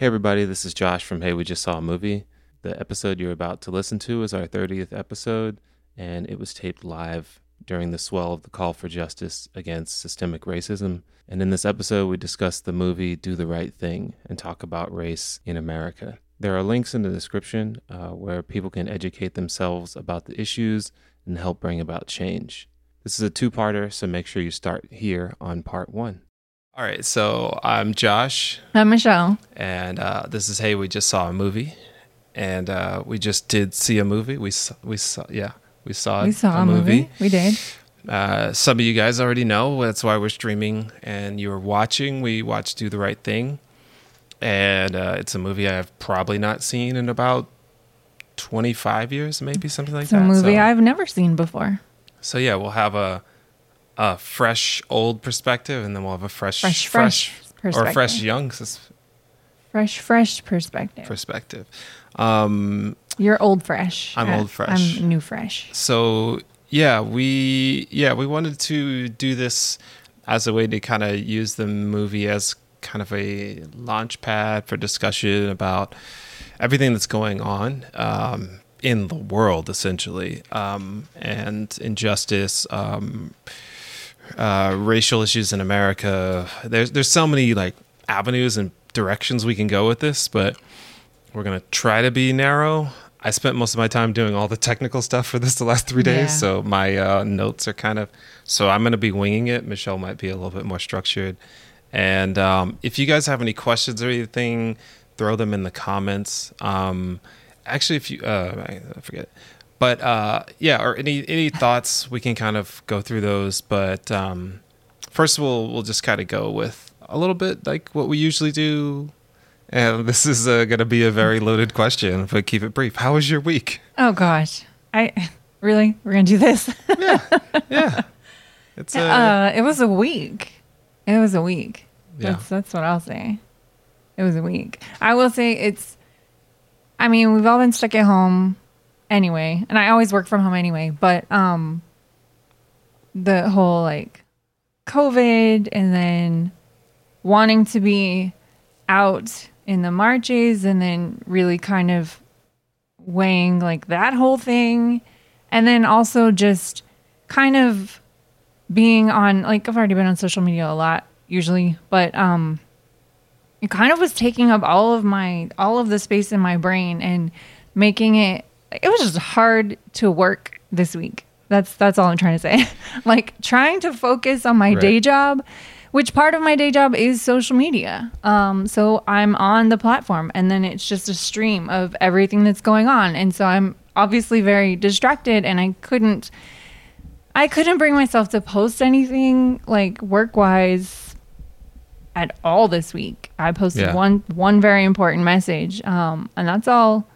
Hey, everybody, this is Josh from Hey, We Just Saw a Movie. The episode you're about to listen to is our 30th episode, and it was taped live during the swell of the call for justice against systemic racism. And in this episode, we discuss the movie Do the Right Thing and talk about race in America. There are links in the description uh, where people can educate themselves about the issues and help bring about change. This is a two parter, so make sure you start here on part one. All right, so I'm Josh, I'm Michelle. and uh, this is Hey, we just saw a movie, and uh, we just did see a movie. We saw, we saw, yeah, we saw, We saw a movie. We did. Uh, some of you guys already know that's why we're streaming, and you're watching. We watched Do the Right Thing, and uh, it's a movie I've probably not seen in about 25 years, maybe something like that. It's a movie so, I've never seen before. so yeah, we'll have a a fresh old perspective, and then we'll have a fresh Fresh, fresh or fresh young Fresh, fresh perspective. perspective. Um, You're old fresh. I'm Uh, old fresh. I'm new fresh. so yeah we yeah we wanted to do this as a way to kind of use the movie as kind of a launch pad for discussion about everything that's going on um, in the world essentially um, and injustice um, uh, racial issues in america there's there's so many like avenues and directions we can go with this but we're gonna try to be narrow. I spent most of my time doing all the technical stuff for this the last three days, Yeah. so my uh, notes are kind of. So I'm gonna be winging it. Michelle might be a little bit more structured. And um, if you guys have any questions or anything, throw them in the comments. Um, actually, if you, uh, I I forget. But uh, yeah, or any any thoughts, we can kind of go through those. But um, first, of all, we'll just kind of go with a little bit like what we usually do. And this is uh, going to be a very loaded question, but keep it brief. How was your week? Oh gosh. I really we're gonna do this. Yeah, yeah. it's uh, uh, it was a week. It was a week. Yeah. That's that's what I'll say. It was a week. I will say it's. I mean, we've all been stuck at home anyway, and I always work from home anyway. But um, the whole like COVID and then wanting to be out in the marches and then really kind of weighing like that whole thing and then also just kind of being on like I've already been on social media a lot usually, but um it kind of was taking up all of my all of the space in my brain and making it it was just hard to work this week. That's that's all I'm trying to say. like trying to focus on my Right. day job, which part of my day job is social media. Um so I'm on the platform and then it's just a stream of everything that's going on and so I'm obviously very distracted and I couldn't I couldn't bring myself to post anything like work wise at all this week. I posted Yeah. one one very important message, um, and that's all.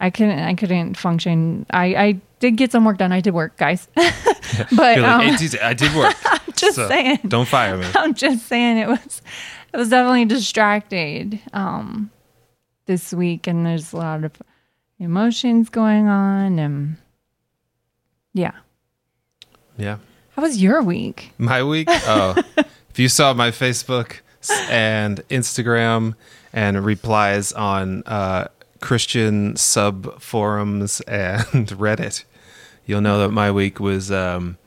I couldn't I couldn't function. I I did get some work done. I did work, guys. but um, like, "It did- I did work. just saying. Don't fire me. I'm just saying it was it was definitely distracted um this week and there's a lot of emotions going on and yeah. Yeah. How was your week? My week? Oh, if you saw my Facebook and Instagram and replies on uh, Christian sub forums and Reddit, you'll know that my week was um,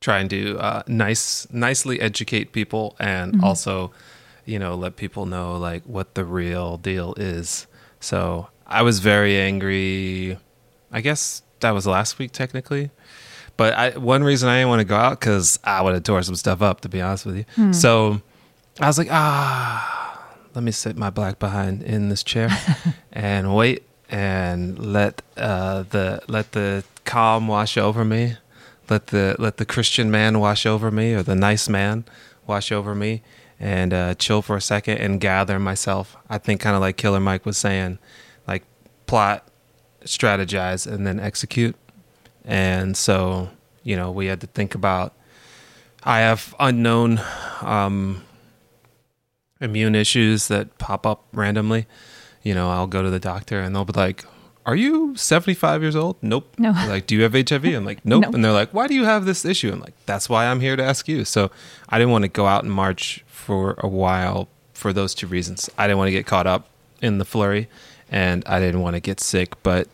trying to uh, nice, nicely educate people and also, you know, let people know like what the real deal is. So I was very angry. I guess that was last week technically. But I, one reason I didn't want to go out because I would have tore some stuff up, to be honest with you. So I was like, ah, let me sit my black behind in this chair and wait and let uh, the let the calm wash over me, let the let the Christian man wash over me or the nice man wash over me, and uh, chill for a second and gather myself. I think kind of like Killer Mike was saying, like plot, strategize, and then execute. And so, you know, we had to think about. I have unknown um, immune issues that pop up randomly. You know, I'll go to the doctor and they'll be like, Are you 75 years old? Nope. No. They're like, Do you have HIV? I'm like, Nope. Nope. And they're like, Why do you have this issue? I'm like, That's why I'm here to ask you. So I didn't want to go out and march for a while for those two reasons. I didn't want to get caught up in the flurry, and I didn't want to get sick. But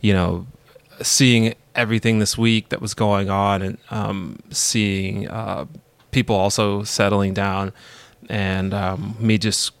you know, seeing everything this week that was going on, and um, seeing uh, people also settling down, and um, me just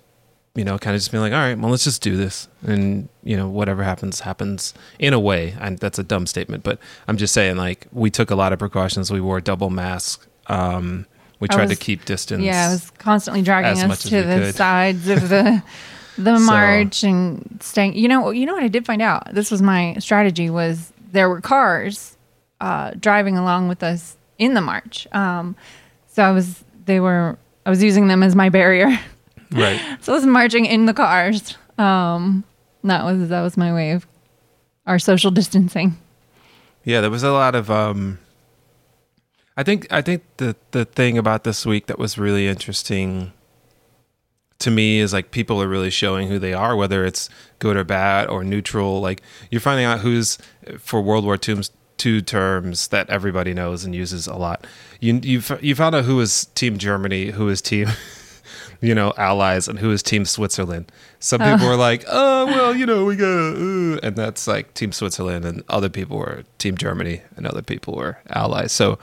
you know, kind of just being like, all right, well, let's just do this, and you know, whatever happens, happens. In a way, and that's a dumb statement, but I'm just saying, like, we took a lot of precautions. We wore double masks. Um, we tried was- to keep distance. Yeah, I was constantly dragging us to the could. sides of the the So- march and staying. You know, you know what I did find out. This was my strategy. Was there were cars uh, driving along with us in the march. Um, so I was they were I was using them as my barrier. right. so I was marching in the cars. Um, that was that was my way of our social distancing. Yeah, there was a lot of. Um, I think I think the the thing about this week that was really interesting to me is like people are really showing who they are, whether it's good or bad or neutral. Like you're finding out who's for World War II's two terms that everybody knows and uses a lot. You you you found out who is Team Germany, who is Team. You know, allies, and who is Team Switzerland. Some people were like, "Oh, well, you know, we gotta," uh, and that's like Team Switzerland, and other people were Team Germany, and other people were allies. So,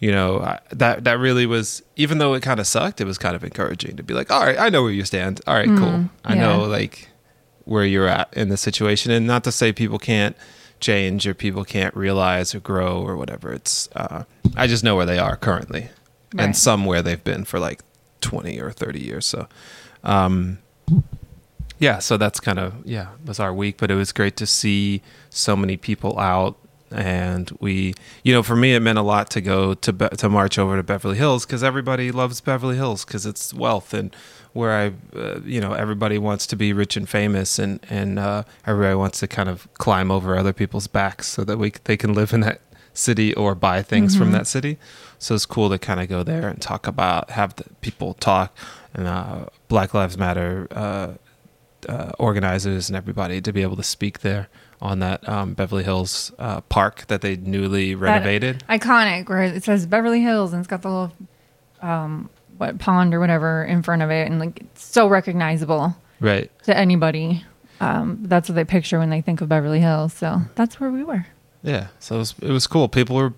you know, I- that that really was, even though it kind of sucked, it was kind of encouraging to be like, "All right, I know where you stand. All right, cool. I know like where you're at in the situation." And not to say people can't change or people can't realize or grow or whatever. It's uh, I just know where they are currently, Right. and some where they've been for like twenty or thirty years. So, um, yeah, so that's kind of yeah was our week, but it was great to see so many people out, and we, you know, for me it meant a lot to go to Be- to march over to Beverly Hills because everybody loves Beverly Hills because it's wealth and where I, uh, you know, everybody wants to be rich and famous, and and uh, everybody wants to kind of climb over other people's backs so that we they can live in that city or buy things from that city. So it's cool to kind of go there and talk about, have the people talk, and uh, Black Lives Matter uh, uh, organizers and everybody to be able to speak there on that um, Beverly Hills uh, park that they newly renovated. That iconic where it says Beverly Hills and it's got the little um what pond or whatever in front of it and like it's so recognizable right. to anybody. Um, that's what they picture when they think of Beverly Hills. So that's where we were. Yeah. So it was, it was cool. People were,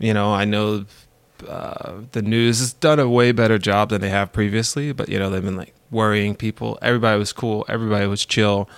you know, I know uh, the news has done a way better job than they have previously, but, you know, they've been like worrying people. Everybody was cool. Everybody was chill.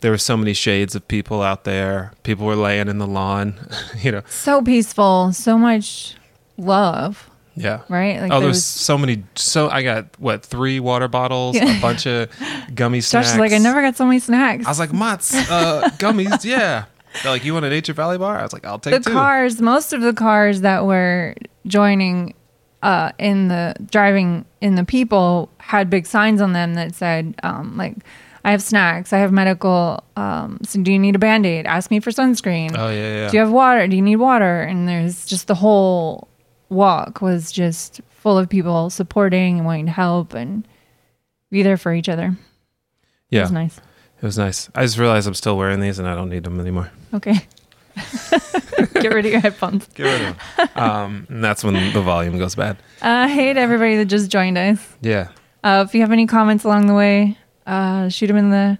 There were so many shades of people out there. People were laying in the lawn, you know. So peaceful, so much love, Yeah. right? Like oh, there's was so many. So I got what three water bottles, a bunch of gummy Josh snacks. like, I never got so many snacks. I was like, Mats, uh, gummies, yeah. They're like, you want a Nature Valley bar? I was like, I'll take the two. cars, most of the cars that were joining uh, in the driving in the people had big signs on them that said, um, like, I have snacks, I have medical. Um, so do you need a band aid? Ask me for sunscreen. Oh yeah, yeah. Do you have water? Do you need water? And there's just the whole walk was just full of people supporting and wanting to help and be there for each other. Yeah. It was nice. It was nice. I just realized I'm still wearing these and I don't need them anymore. Okay. Get rid of your headphones. Get rid of them. um, and that's when the volume goes bad. Uh, hey to everybody that just joined us. Yeah. Uh, if you have any comments along the way, uh, shoot them in the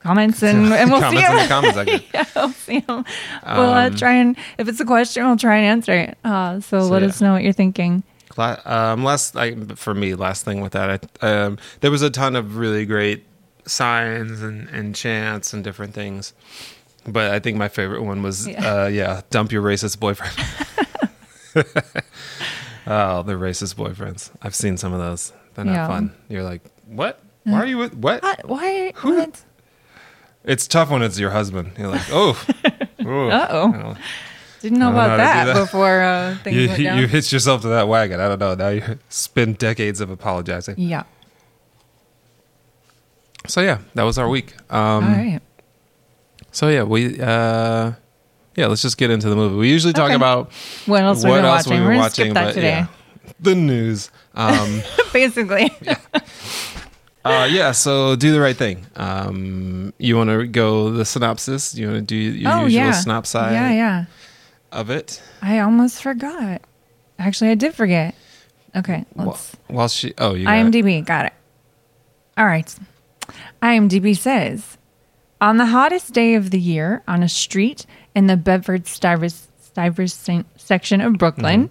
comments and, and we'll see comments the them. comments section. yeah, we'll see them. we'll uh, Um, try and, if it's a question, we'll try and answer it. Uh, so, So, let yeah. us know what you're thinking. Cla- Um, last, like, for me, last thing with that, I, um, there was a ton of really great signs and, and chants and different things. But I think my favorite one was, Yeah. uh, yeah, dump your racist boyfriend. oh, the racist boyfriends. I've seen some of those. They're not Yeah. fun. You're like, what? Why are you with what? What? Why? Who- What? It's tough when it's your husband. You're like, oh, oh. Uh-oh. Didn't know know about how that, that. before uh, things you, went down. you hitched yourself to that wagon. I don't know. Now you spend decades of apologizing. yeah. So yeah, that was our week. Um, All right. So yeah, we uh, yeah, let's just get into the movie. We usually talk Okay. about What else we've what been else watching? we We're were gonna skip watching, that today. yeah, the news. Um, Basically. Uh, yeah, so do the right thing. Um, you want to go the synopsis? You want to do your oh usual yeah. synopsis Yeah, yeah. of it? I almost forgot. Actually, I did forget. Okay, let's. While she, oh, you got it. IMDb got it. All right. IMDb says on the hottest day of the year on a street in the Bedford Stuyvesant Stuyvesant section of Brooklyn,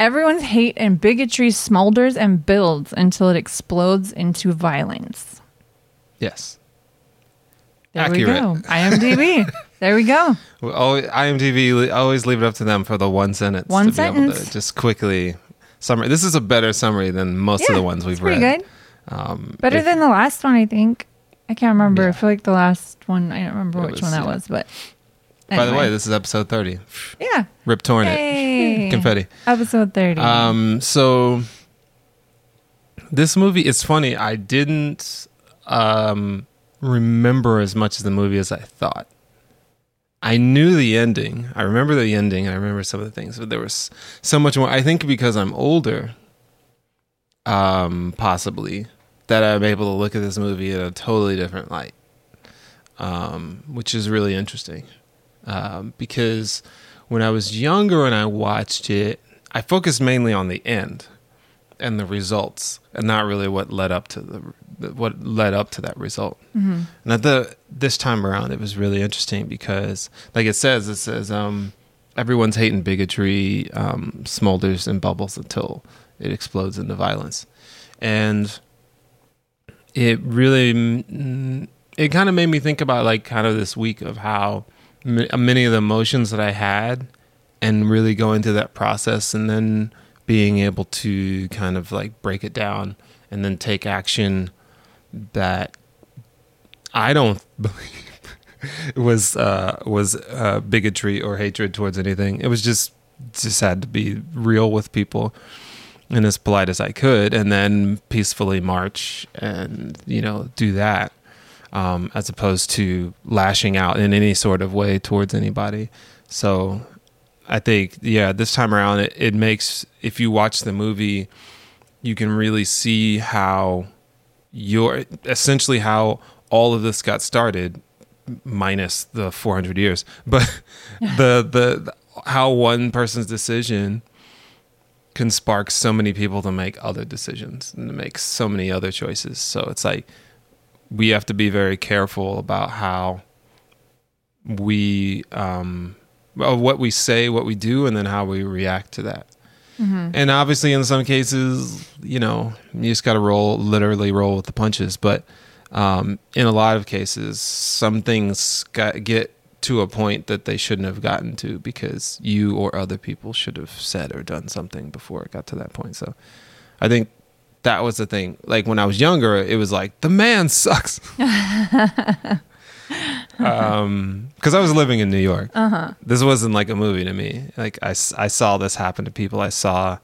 everyone's hate and bigotry smolders and builds until it explodes into violence. Yes. There Accurate. we go. IMDb. there we go. Always, IMDb always leave it up to them for the one sentence. One to be able to sentence. just quickly summary. This is a better summary than most of the ones we've pretty read. good. Um, Better if- than the last one, I think. I can't remember. I feel like the last one. I don't remember It which was, one that yeah. was, but By the way, this is episode thirty. yeah. Rip torn it. Confetti. Episode thirty. Um, so this movie is funny. I didn't um, remember as much of the movie as I thought. I knew the ending. I remember the ending. I remember some of the things, but there was so much more. I think because I'm older, um, possibly that I'm able to look at this movie in a totally different light, um, which is really interesting. Um, because when I was younger and I watched it, I focused mainly on the end and the results, and not really what led up to the what led up to that result. Mm-hmm. And at the this time around, it was really interesting because, like it says, it says um, everyone's hate and bigotry um, smolders and bubbles until it explodes into violence, and it really mm, it kind of made me think about like kind of this week of how many of the emotions that I had, and really going through that process, and then being able to kind of like break it down and then take action that I don't believe was uh, was uh, bigotry or hatred towards anything. It was just just had to be real with people and as polite as I could, and then peacefully march and you know do that, um, as opposed to lashing out in any sort of way towards anybody. So I think yeah, this time around it, it makes if you watch the movie, you can really see how your essentially how all of this got started minus the 400 years but the, the the how one person's decision can spark so many people to make other decisions and to make so many other choices so it's like we have to be very careful about how we um what we say what we do and then how we react to that Mm-hmm. and obviously, in some cases, you know, you just got to roll, literally roll with the punches. But um, in a lot of cases, some things got, get to a point that they shouldn't have gotten to because you or other people should have said or done something before it got to that point. So I think that was the thing. Like when I was younger, it was like, the man sucks. um because i was living in new york Uh-huh. this wasn't like a movie to me like I, I saw this happen to people i saw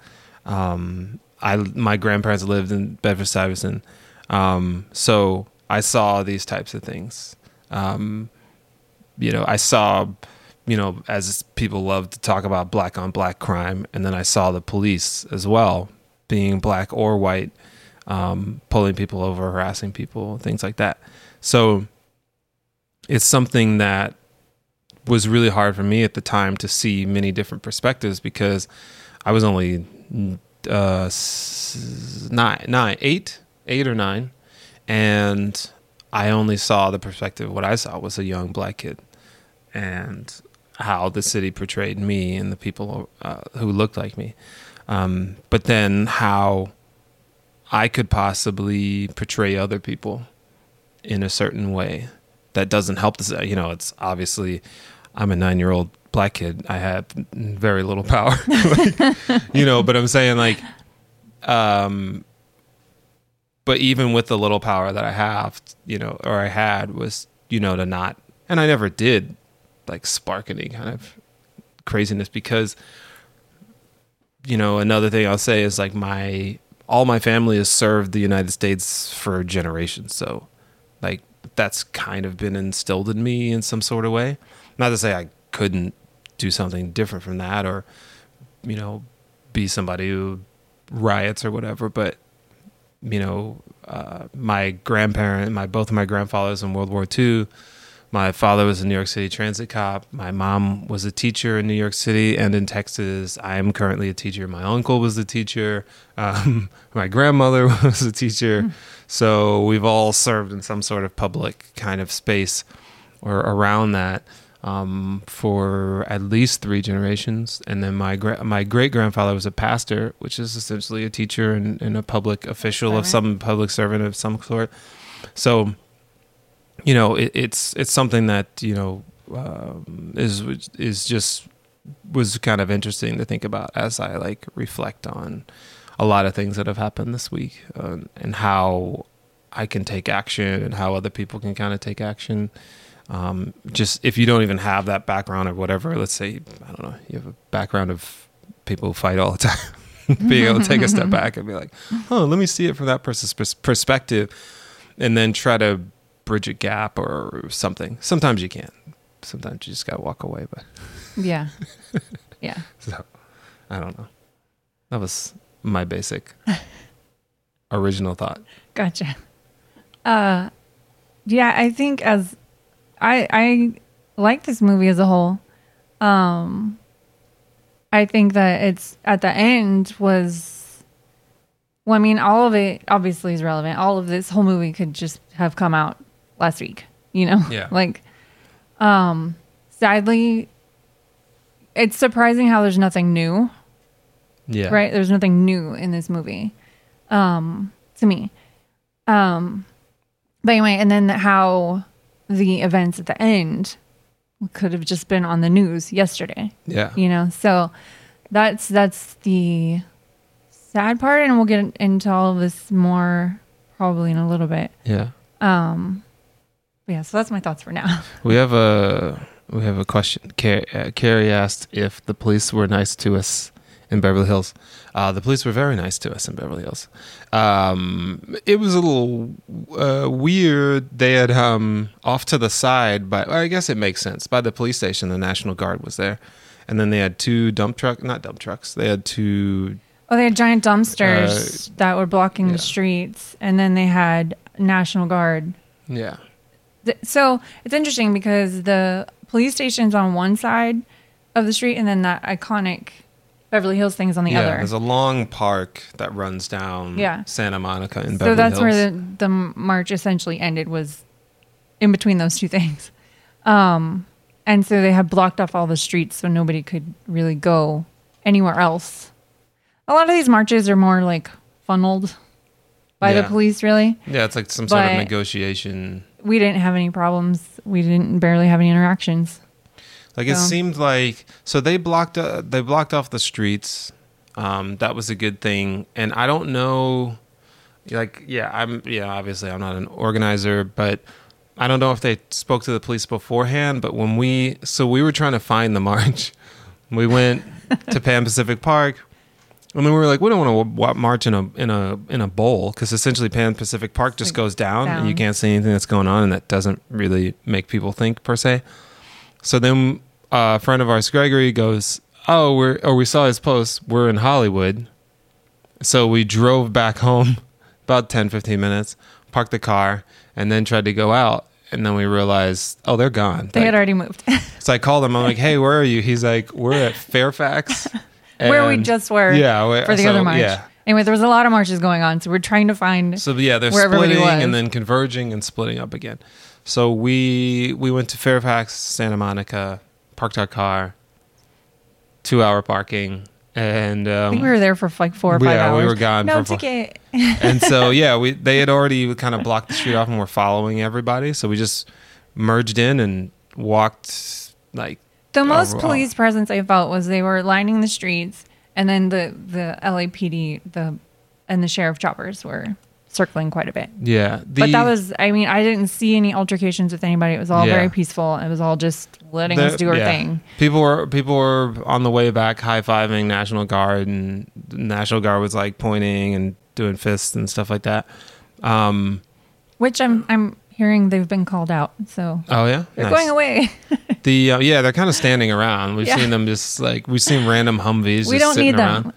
um i my grandparents lived in bedford stuyvesant um so i saw these types of things um you know i saw you know as people love to talk about black on black crime and then i saw the police as well being black or white um pulling people over harassing people things like that so it's something that was really hard for me at the time to see many different perspectives because I was only uh, nine, nine, eight, eight or nine, and I only saw the perspective. What I saw was a young black kid, and how the city portrayed me and the people uh, who looked like me. Um, but then how I could possibly portray other people in a certain way that doesn't help this you know it's obviously i'm a nine year old black kid. I have very little power. Like, you know but i'm saying like um but even with the little power that i have you know or i had was you know to not and i never did like spark any kind of craziness because you know another thing i'll say is like my all my family has served the united states for generations. So like that's kind of been instilled in me in some sort of way. Not to say i couldn't do something different from that or you know be somebody who riots or whatever but you know uh, my grandparent my both of my grandfathers in world war ii my father was a New York City transit cop. My mom was a teacher in New York City and in Texas. I am currently a teacher. My uncle was a teacher. Um, my grandmother was a teacher. So we've all served in some sort of public kind of space or around that um, for at least three generations. And then my gra- my great grandfather was a pastor, which is essentially a teacher and, and a public official of some public servant of some sort. So, you know, it, it's it's something that you know um, is is just was kind of interesting to think about as I like reflect on a lot of things that have happened this week uh, and how I can take action and how other people can kind of take action. Um, just if you don't even have that background or whatever, let's say, I don't know, you have a background of people who fight all the time, being able to take a step back and be like, oh, let me see it from that person's pers- perspective and then try to bridge a gap or something. Sometimes you can't. Sometimes you just got to walk away. But Yeah. Yeah. so I don't know. That was my basic original thought. Gotcha. Uh, yeah, I think as I I like this movie as a whole. Um, I think that it's at the end was. Well, I mean, all of it obviously is relevant. All of this whole movie could just have come out last week, you know? Yeah. like, um, sadly, it's surprising how there's nothing new Yeah. right? There's nothing new in this movie, um, to me. Um, but anyway, and then how the events at the end could have just been on the news yesterday, Yeah. you know. So that's that's the sad part, and we'll get into all of this more probably in a little bit. Yeah. Um, yeah, so that's my thoughts for now. We have a we have a question. Uh, Carrie asked if the police were nice to us in Beverly Hills. Uh, the police were very nice to us in Beverly Hills. Um, it was a little uh, weird. They had um, off to the side, but I guess it makes sense. By the police station, the National Guard was there, and then they had two dump truck, not dump trucks. They had two. Oh, they had giant dumpsters that were blocking Uh, yeah. the streets, and then they had National Guard Yeah, so it's interesting because the police station's on one side of the street and then that iconic Beverly Hills thing is on the yeah. other. There's a long park that runs down Yeah. Santa Monica and Beverly Hills. so Beverly that's Hills. where the, the march essentially ended was in between those two things. Um, and so they had blocked off all the streets so nobody could really go anywhere else. A lot of these marches are more like funneled by the police, really. yeah, it's like some sort of negotiation. We didn't have any problems. We didn't barely have any interactions. Like it seemed like so they blocked uh, they blocked off the streets. Um, that was a good thing, and I don't know. Like, yeah, I'm yeah. Obviously, I'm not an organizer, but I don't know if they spoke to the police beforehand. But when we so we were trying to find the march, we went to Pan Pacific Park. And mean, we were like, we don't want to march in a in a in a bowl because essentially Pan Pacific Park just goes down, and you can't see anything that's going on, and that doesn't really make people think per se. So then uh, a friend of ours, Gregory, goes, "Oh, we're or we saw his post. We're in Hollywood." So we drove back home about 10, 15 minutes, parked the car, and then tried to go out. And then we realized, oh, they're gone. They Like- had already moved. so I called him. I'm like, "Hey, where are you?" He's like, "We're at Fairfax." where we just were yeah we- for the so, other march. Yeah. Anyway, there was a lot of marches going on, so we're trying to find. So yeah, they're splitting and then converging and splitting up again. So we we went to Fairfax, Santa Monica, parked our car, two hour parking, and I um, think we were there for like four or five yeah, hours. we were gone No for ticket. and so yeah, we they had already kind of blocked the street off and were following everybody. So we just merged in and walked like The most overall. police presence I felt was they were lining the streets, and then the the LAPD the and the sheriff choppers were circling quite a bit. yeah. The, but that was, I mean, I didn't see any altercations with anybody. It was all Yeah. very peaceful. It was all just letting us do our yeah. thing. People were people were on the way back high fiving National Guard, and the National Guard was like pointing and doing fists and stuff like that. Um, Which I'm I'm hearing they've been called out, so oh yeah, they're Nice. going away. The uh, yeah, they're kind of standing around. We've Yeah. seen them just like we've seen random Humvees. we just don't sitting need around. them.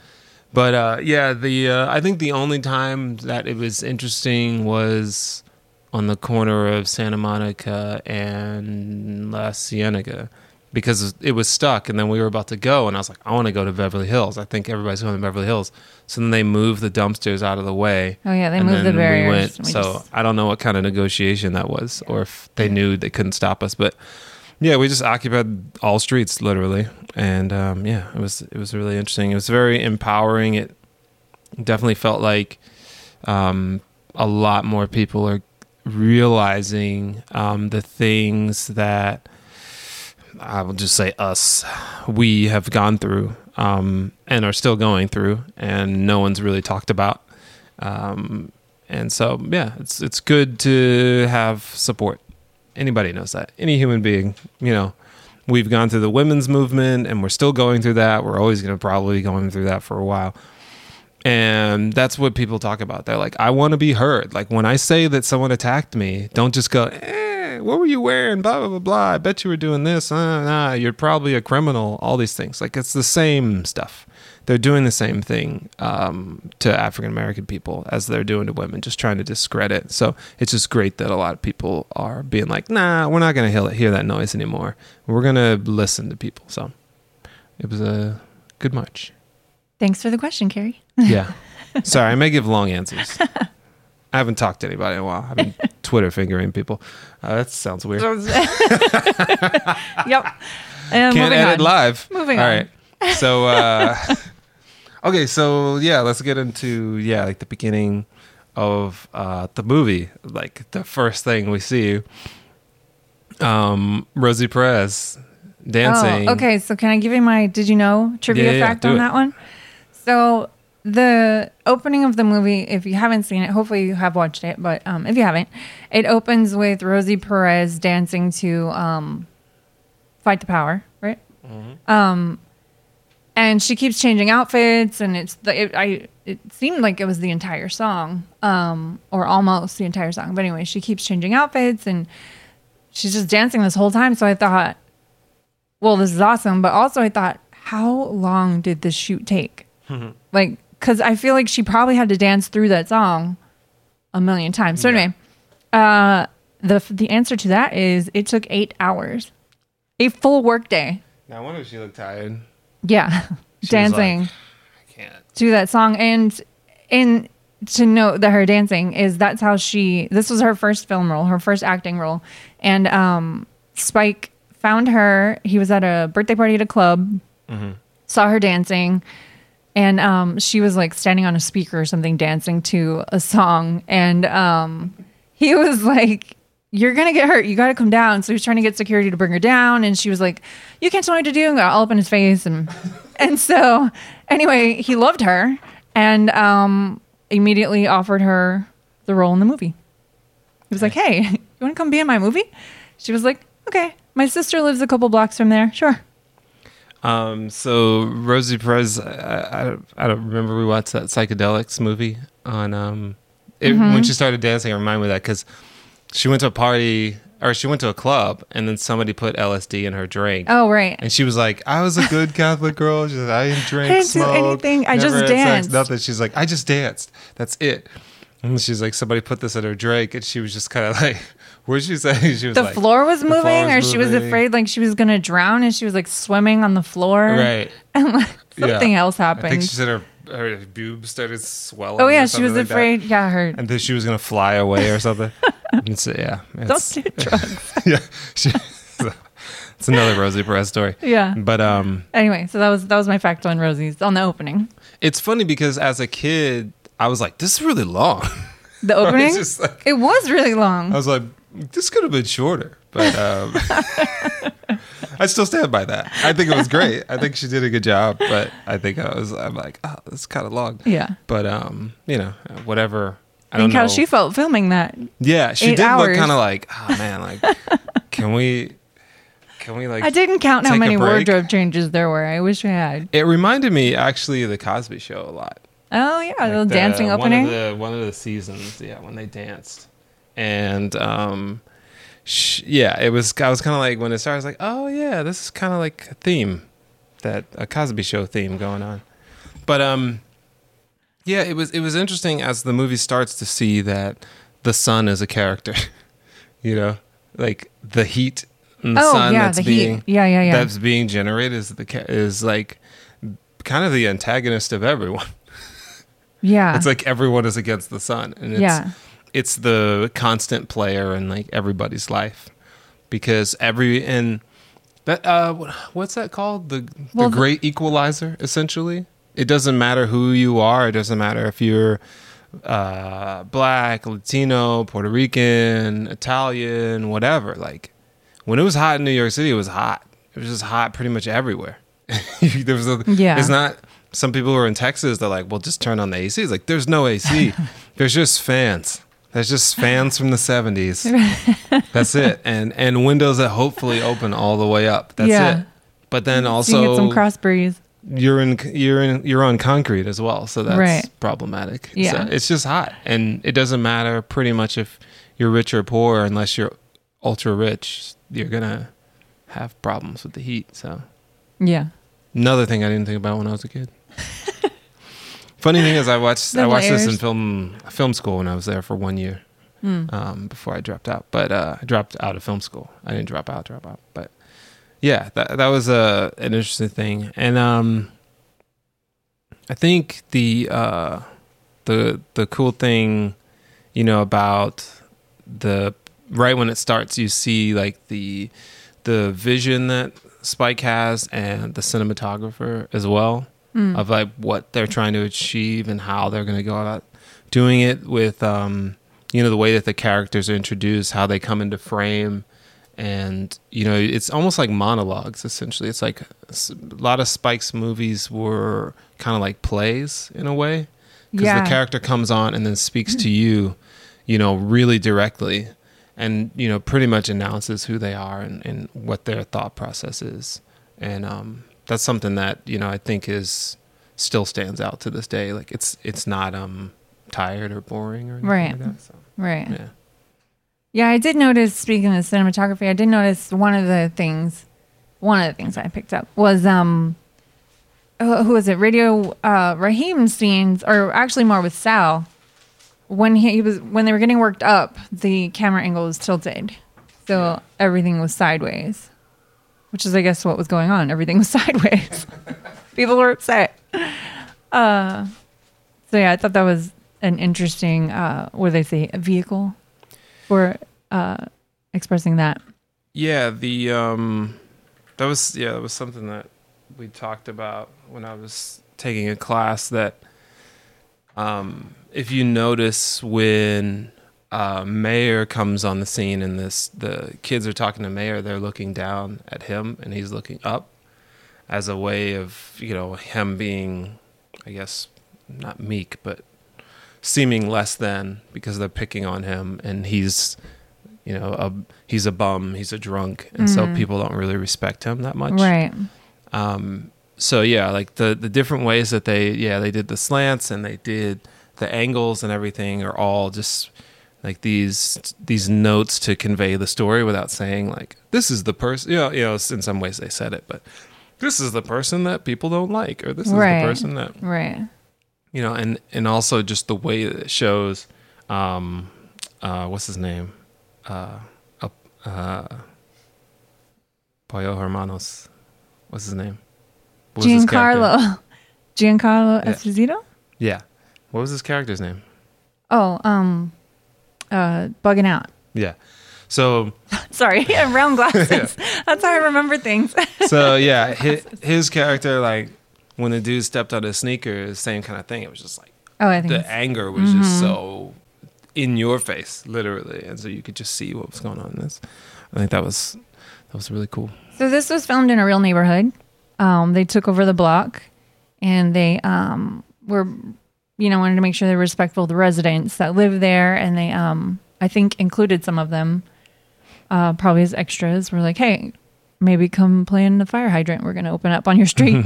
But uh, yeah, the uh, I think the only time that it was interesting was on the corner of Santa Monica and La Cienega because it was stuck. And then we were about to go, and I was like, I want to go to Beverly Hills. I think everybody's going to Beverly Hills. So then they moved the dumpsters out of the way. Oh yeah, they moved the then we went- We so just- I don't know what kind of negotiation that was, or if they knew they couldn't stop us. But yeah, we just occupied all streets literally, and um, yeah, it was it was really interesting. It was very empowering. It definitely felt like um, a lot more people are realizing um, the things that I will just say us we have gone through um, and are still going through, and no one's really talked about. Um, and so, yeah, it's it's good to have support. Anybody knows that. Any human being, you know, we've gone through the women's movement, and we're still going through that. We're always going to probably be going through that for a while. And that's what people talk about. They're like, I want to be heard. Like when I say that someone attacked me, don't just go, eh, what were you wearing? Blah, blah, blah, blah. I bet you were doing this. Uh, nah, you're probably a criminal. All these things. Like it's the same stuff. They're doing the same thing um, to African American people as they're doing to women, just trying to discredit. So it's just great that a lot of people are being like, nah, we're not going to hear that noise anymore. We're going to listen to people. So it was a good march. Thanks for the question, Carrie. Yeah. Sorry, I may give long answers. I haven't talked to anybody in a while. I've been Twitter fingering people. Uh, that sounds weird. yep. And Can't edit on. live. Moving All on. right. So, uh, okay. So, yeah, let's get into, yeah, like the beginning of uh, the movie. Like the first thing we see um, Rosie Perez dancing. Oh, okay. So can I give you my did you know trivia Yeah, yeah, fact on it. that one? So the opening of the movie, if you haven't seen it, hopefully you have watched it, but um, if you haven't, it opens with Rosie Perez dancing to um, "Fight the Power," right? Mm-hmm. Um, and she keeps changing outfits, and it's the it, I. It seemed like it was the entire song, um, or almost the entire song. But anyway, she keeps changing outfits, and she's just dancing this whole time. So I thought, well, this is awesome. But also, I thought, how long did this shoot take? like, because I feel like she probably had to dance through that song a million times. So anyway, uh, the the answer to that is it took eight hours, a full work day. Now, I wonder if she looked tired. Yeah, She was dancing like, I can't. to that song, and and to note that her dancing is that's how she. This was her first film role, her first acting role, and um, Spike found her. He was at a birthday party at a club, saw her dancing, and um, she was like standing on a speaker or something, dancing to a song, and um, he was like. You're gonna get hurt. You gotta come down. So he was trying to get security to bring her down, and she was like, "You can't tell me what to do." And got all up in his face, and and so anyway, he loved her and um, immediately offered her the role in the movie. He was like, "Hey, you want to come be in my movie?" She was like, "Okay." My sister lives a couple blocks from there. Sure. Um, so Rosie Perez, I, I, don't- I don't remember we watched that psychedelics movie on um, it, Mm-hmm. when she started dancing. It reminded me of that because she went to a party or she went to a club and then somebody put LSD in her drink. Oh, right. And she was like, "I was a good Catholic girl. She said, I didn't drink, I didn't do smoke, anything. I just had sex, danced." nothing." She's like, "I just danced. That's it." And she's like, "Somebody put this in her drink," and she was just kind of like, "What'd she say?" She was The like, floor was "The floor moving, was or she was afraid like she was gonna drown, and she was like swimming on the floor. Right. And like Yeah. something else I think happened. she said her her boobs started swelling. Oh yeah, she was like that. afraid. Yeah, her. and then she was gonna fly away or something. so, yeah, Don't it's, do drugs. yeah, she, it's another Rosie Perez story. Yeah. But um, Anyway, so that was that was my fact on Rosie's on the opening. it's funny because as a kid, I was like, "This is really long." The opening. like- it was really long. I was like, "This could have been shorter," but um, I still stand by that. I think it was great. I think she did a good job, but I think I was, I'm like, "Oh, this is kind of long." yeah. But um, you know, whatever. I don't think how know. she felt filming that. Yeah, she did look kind of like, oh man, like, can we, can we like? I didn't count how many wardrobe changes there were. I wish I had. It reminded me actually of the Cosby Show a lot. Oh yeah, Like the the- dancing opening. One of the one of the seasons, yeah, when they danced, and um, sh- yeah, it was. I was kind of like when it started, I was like, oh yeah, this is kind of like a theme, that a Cosby Show theme going on. But um, yeah, it was it was interesting as the movie starts to see that the sun is a character. you know, like the heat and the Oh, sun yeah, that's the heat. being Yeah, yeah, yeah. that's being generated is the is like kind of the antagonist of everyone. Yeah. It's like everyone is against the sun, and it's Yeah. It's the constant player in like everybody's life because every and that uh what's that called the Well, the great equalizer essentially. It doesn't matter who you are. It doesn't matter if you're uh black, Latino, Puerto Rican, Italian, whatever. Like when it was hot in New York City, it was hot. It was just hot pretty much everywhere. there was a, Yeah. It's not. Some people who are in Texas, they're like, "Well, just turn on the AC." It's like, there's no AC. there's just fans. There's just fans from the '70s. That's it, and and windows that hopefully open all the way up. That's Yeah. it. But then so you get also, some cross breeze. you're in you're in you're on concrete as well, so that's Right. problematic. Yeah. So it's just hot, and it doesn't matter pretty much if you're rich or poor, unless you're ultra rich, you're gonna have problems with the heat. So Yeah. another thing I didn't think about when I was a kid. Funny thing is, I watched I The watched this in film film school when I was there for one year um, before I dropped out. But uh, I dropped out of film school. I didn't drop out, drop out. But yeah, that that was a an interesting thing, and um, I think the uh, the the cool thing, you know, about the right when it starts, you see like the the vision that Spike has and the cinematographer as well of like what they're trying to achieve and how they're going to go about doing it with um you know the way that the characters are introduced how they come into frame. And you know it's almost like monologues essentially. It's like a lot of spike's movies were kind of like plays in a way. Because Yeah. the character comes on and then speaks to you you know really directly and you know pretty much announces who they are and, and what their thought process is. And um that's something that you know i think is still stands out to this day like it's it's not um tired or boring or anything Right. like that so Right. yeah Yeah, I did notice. Speaking of cinematography, I did notice one of the things. One of the things I picked up was um, who was it? Radio uh, Raheem scenes, or actually more with Sal. When he, he was when they were getting worked up, the camera angle was tilted, so everything was sideways, which is I guess what was going on. Everything was sideways. People were upset. Uh, so yeah, I thought that was an interesting. Uh, what do they say? A vehicle for uh, expressing that. Yeah, the um that was yeah, that was something that we talked about when I was taking a class that um if you notice when uh Mayor comes on the scene and this the kids are talking to Mayor, they're looking down at him and he's looking up as a way of, you know, him being I guess not meek, but seeming less than because they're picking on him and he's you know a, he's a bum he's a drunk. And so people don't really respect him that much. Right. um so yeah like the the different ways that they yeah they did the slants and they did the angles and everything are all just like these these notes to convey the story without saying like this is the person you know you know in some ways they said it but this is the person that people don't like or this is Right. the person that Right. you know and and also just the way that it shows um uh what's his name uh uh, uh Pollo Hermanos what's his name What? Giancarlo. Giancarlo Yeah. Esposito? yeah what was his character's name Oh, um uh Buggin' Out. yeah so Sorry, yeah, round glasses. That's how I remember things. so yeah his, his character like when the dude stepped on his sneakers same kind of thing it was just like oh, I think the it's- anger was just so in your face literally and so you could just see what was going on in this i think that was that was really cool So this was filmed in a real neighborhood. Um, they took over the block, and they um, were, you know, wanted to make sure they were respectful of the residents that live there, and they, um, I think, included some of them, uh, probably as extras. We were like, hey, maybe come play in the fire hydrant. We're going to open up on your street.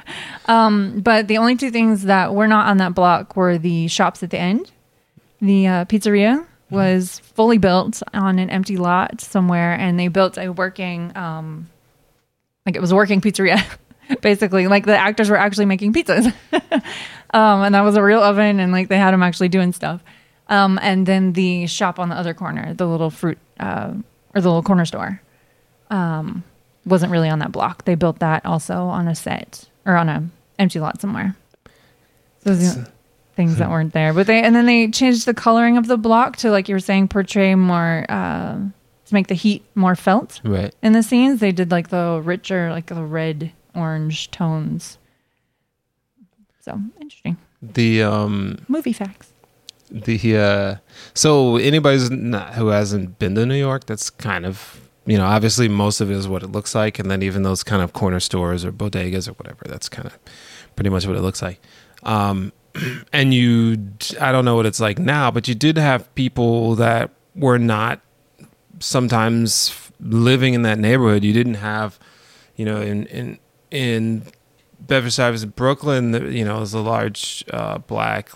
um, but the only two things that were not on that block were the shops at the end. The uh, pizzeria was fully built on an empty lot somewhere, and they built a working, um, like it was a working pizzeria, basically. Like the actors were actually making pizzas, um, and that was a real oven, and like they had them actually doing stuff. Um, and then the shop on the other corner, the little fruit uh, or the little corner store, um, wasn't really on that block. They built that also on a set or on a empty lot somewhere. So those things that weren't there. But they and then they changed the coloring of the block to like you were saying, portray more uh, to make the heat more felt Right. in the scenes. They did like the richer, like the red orange tones. So interesting. The um Movie facts. the uh so anybody's not, who hasn't been to New York, that's kind of you know obviously most of it is what it looks like, and then even those kind of corner stores or bodegas or whatever, that's kind of pretty much what it looks like. Um, and you, I don't know what it's like now, but you did have people that were not sometimes living in that neighborhood. You didn't have, you know, in in in Bedford Stuyvesant, Brooklyn, you know, there's a large uh, black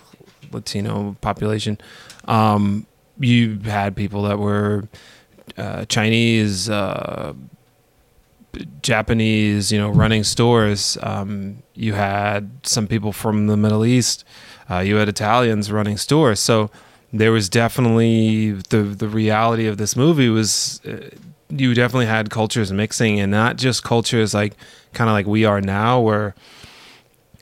Latino population. Um, you had people that were uh, Chinese, uh, Japanese, you know, running stores. Um, you had some people from the Middle East. Uh, you had Italians running stores. So there was definitely the the reality of this movie was uh, you definitely had cultures mixing, and not just cultures like kind of like we are now, where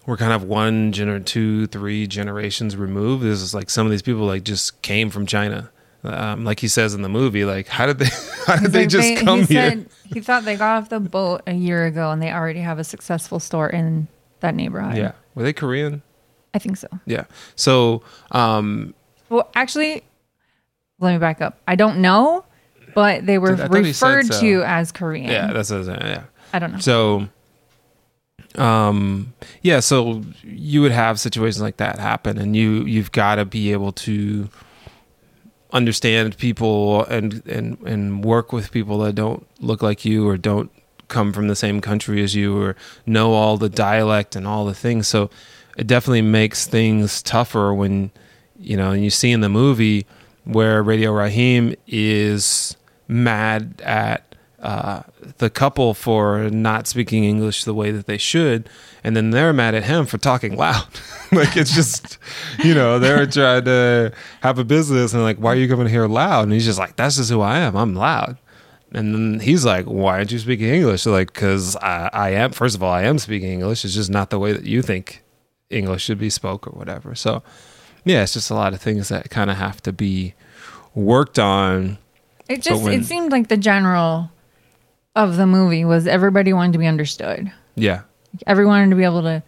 we're kind of one gener two, three generations removed. This is like some of these people like just came from China. Um, like he says in the movie, like how did they how did He's they like, just they- come he here? Said, he thought they got off the boat a year ago and they already have a successful store in that neighborhood. Yeah. Were they Korean? I think so. Yeah. So, um, Well, actually, let me back up. I don't know, but they were Did- I thought he said referred so. to as Korean. yeah, that's what I was saying, yeah. I don't know. So, um, yeah, so you would have situations like that happen, and you you've got to be able to understand people and and and work with people that don't look like you or don't come from the same country as you or know all the dialect and all the things. So it definitely makes things tougher when you know, and you see in the movie where Radio Raheem is mad at uh, the couple for not speaking English the way that they should, and then they're mad at him for talking loud. like it's just, you know, they're trying to have a business and like, why are you coming here loud? And he's just like, that's just who I am. I'm loud. And then he's like, why aren't you speaking English? They're like, because I, I am. First of all, I am speaking English. It's just not the way that you think English should be spoke or whatever. So, yeah, it's just a lot of things that kind of have to be worked on. It just when- it seemed like the general of the movie was everybody wanted to be understood. Yeah, Everyone wanted to be able to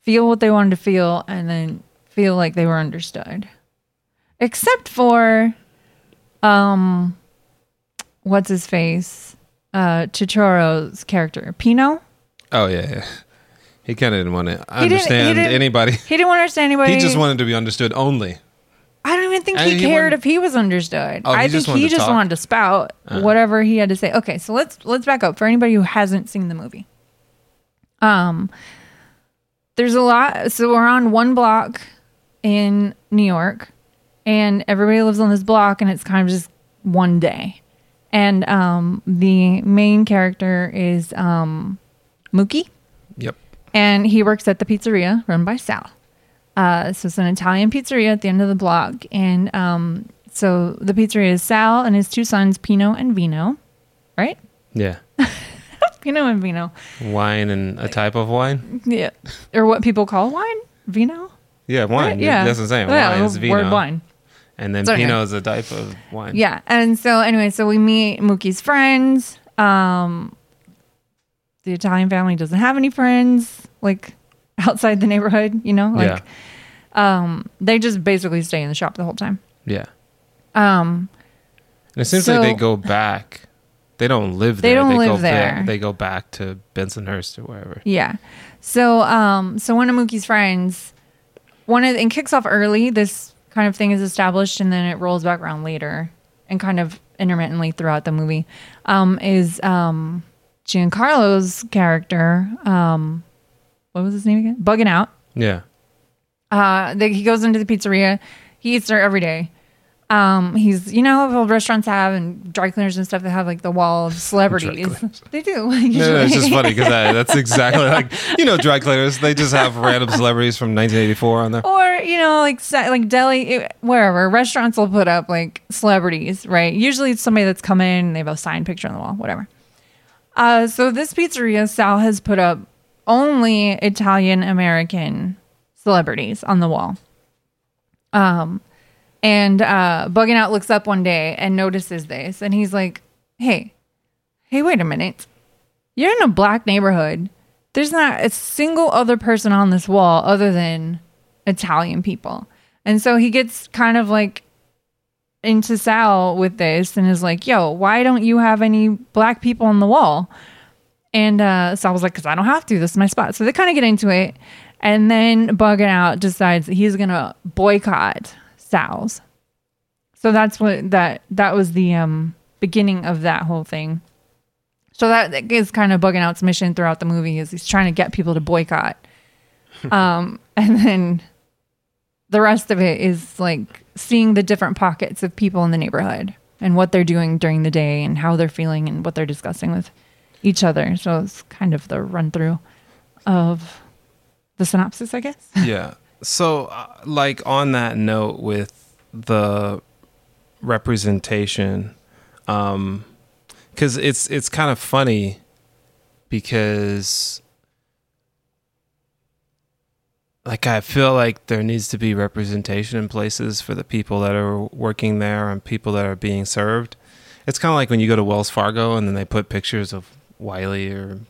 feel what they wanted to feel and then feel like they were understood. Except for um what's his face? Uh Chichoro's character, Pino. Oh yeah, yeah. He kind of didn't want to didn't- he understand didn't- anybody. He didn't want to understand anybody. He just wanted to be understood only. I don't even think And he, he cared if he was understood. Oh, I think he just talk? Uh. wanted to spout whatever he had to say. Okay, so let's let's back up for anybody who hasn't seen the movie. Um, there's a lot. So we're on one block in New York, and everybody lives on this block, and it's kind of just one day. And um, the main character is um, Mookie Yep. and he works at the pizzeria run by Sal. Uh, so it's an Italian pizzeria at the end of the block, and um, so the pizzeria is Sal and his two sons, Pino and Vino, right? Yeah. Pino and Vino, Wine and a type of wine. yeah, or what people call wine, Vino. Yeah, wine. Right? Yeah, That's what I'm saying. Yeah, wine is vino. word wine. And then So anyway. Pinot is a type of wine. Yeah, and so anyway, so we meet Mookie's friends. Um, the Italian family doesn't have any friends like outside the neighborhood, you know, like um, they just basically stay in the shop the whole time. Yeah. Um, And it seems So- like they go back. They don't live there. They don't go live back- there. They go back to Bensonhurst or wherever. Yeah. So um so one of Mookie's friends one of and kicks off early, this kind of thing is established and then it rolls back around later and kind of intermittently throughout the movie. Um is um Giancarlo's character, um what was his name again? Buggin' Out. Yeah. Uh the, he goes into the pizzeria. He eats there every day. Um, he's you know how restaurants have and dry cleaners and stuff that have like the wall of celebrities. They do. No, no, it's just funny because that's exactly like you know dry cleaners. They just have random celebrities from 1984 on there. or you know like like deli wherever restaurants will put up like celebrities right usually it's somebody that's come in and they have a signed picture on the wall whatever uh so this pizzeria sal has put up only italian american celebrities on the wall um and uh Buggin' Out looks up one day and notices this and he's like hey hey wait a minute you're in a black neighborhood there's not a single other person on this wall other than Italian people. And so he gets kind of like into Sal with this and is like, yo, why don't you have any black people on the wall? And uh, Sal was like, because I don't have to. This is my spot. So they kind of get into it. And then Buggin' Out decides that he's going to boycott Sal's. So that's what that that was the um, beginning of that whole thing. So that is kind of Buggin' Out's mission throughout the movie is he's trying to get people to boycott. um, and then the rest of it is like seeing the different pockets of people in the neighborhood and what they're doing during the day and how they're feeling and what they're discussing with each other. So it's kind of the run through of the synopsis, I guess. yeah. So, uh, like on that note, with the representation, um, because it's it's kind of funny because like I feel like there needs to be representation in places for the people that are working there and people that are being served. It's kind of like when you go to Wells Fargo and then they put pictures of Wiley or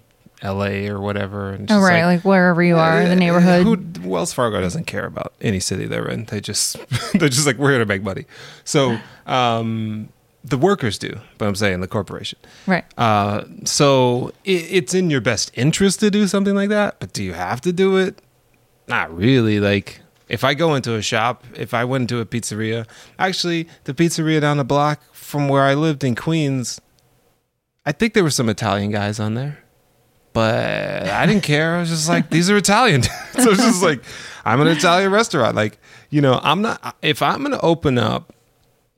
L.A. or whatever. And Oh, right. Like, wherever you are in the neighborhood. Who, Wells Fargo doesn't care about any city they're in. They just they're just like we're here to make money. So um, the workers do, but I'm saying the corporation. right. Uh, so it, it's in your best interest to do something like that, but do you have to do it? Not really. Like if I go into a shop, if I went into a pizzeria, actually the pizzeria down the block from where I lived in Queens, I think there were some Italian guys on there. But I didn't care. I was just like, these are Italian. so it's just like, I'm an Italian restaurant. Like, you know, I'm not. If I'm gonna open up,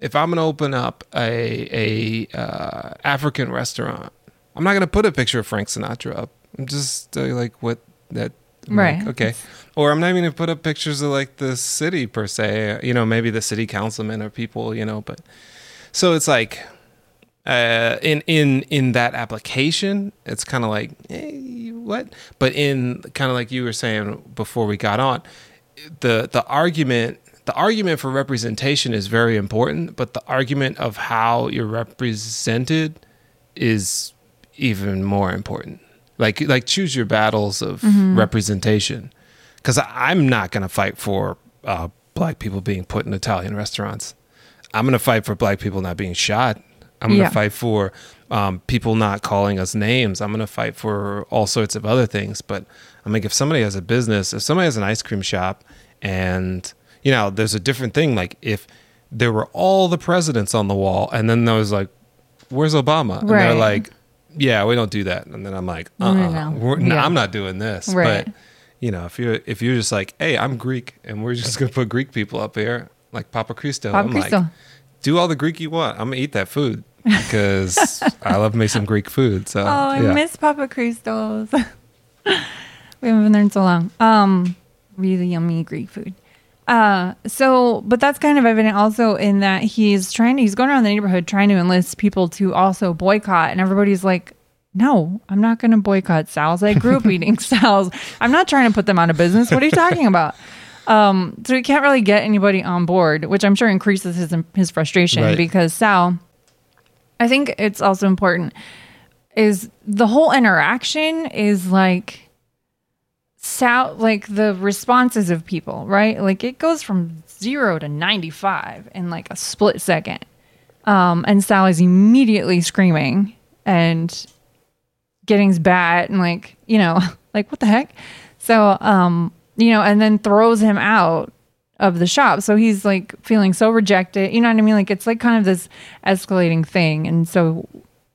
if I'm gonna open up a a uh, African restaurant, I'm not gonna put a picture of Frank Sinatra up. I'm just uh, like, what that. I'm like, Right. okay. Or I'm not even gonna put up pictures of like the city per se. You know, maybe the city councilmen or people. You know, but so it's like uh, in in in that application, it's kind of like eh, what? But in kind of like you were saying before we got on, the the argument the argument for representation is very important, but the argument of how you're represented is even more important. Like like choose your battles of representation, because I'm not gonna fight for uh, black people being put in Italian restaurants. I'm gonna fight for black people not being shot. I'm gonna Yeah. fight for um, people not calling us names. I'm gonna fight for all sorts of other things. But I'm like, if somebody has a business, if somebody has an ice cream shop, and you know, there's a different thing. Like if there were all the presidents on the wall, and then there was like, "Where's Obama?" And they're like, "Yeah, we don't do that." And then I'm like, "Uh, no, uh no. no, Yeah. I'm not doing this." Right. But you know, if you're if you're just like, "Hey, I'm Greek, and we're just gonna put Greek people up here," like Papa Cristo, Papa I'm Cristo. like, do all the Greek you want. I'm gonna eat that food because I love me some Greek food. So Oh, I yeah. miss Papa Cristos. we haven't been there in so long. Um, really yummy Greek food. Uh, so, but that's kind of evident also in that he's trying to, he's going around the neighborhood trying to enlist people to also boycott, and everybody's like, no, I'm not going to boycott Sal's. I grew up eating Sal's. I'm not trying to put them out of business. What are you talking about? Um, so he can't really get anybody on board, which I'm sure increases his his frustration Right. because Sal. I think it's also important is the whole interaction is like Sal like the responses of people, right? Like it goes from zero to ninety five in like a split second. Um, and Sal is immediately screaming and getting his bat and like, you know, like what the heck? So um, you know, and then throws him out of the shop. So he's like feeling so rejected. You know what I mean? Like it's like kind of this escalating thing. And so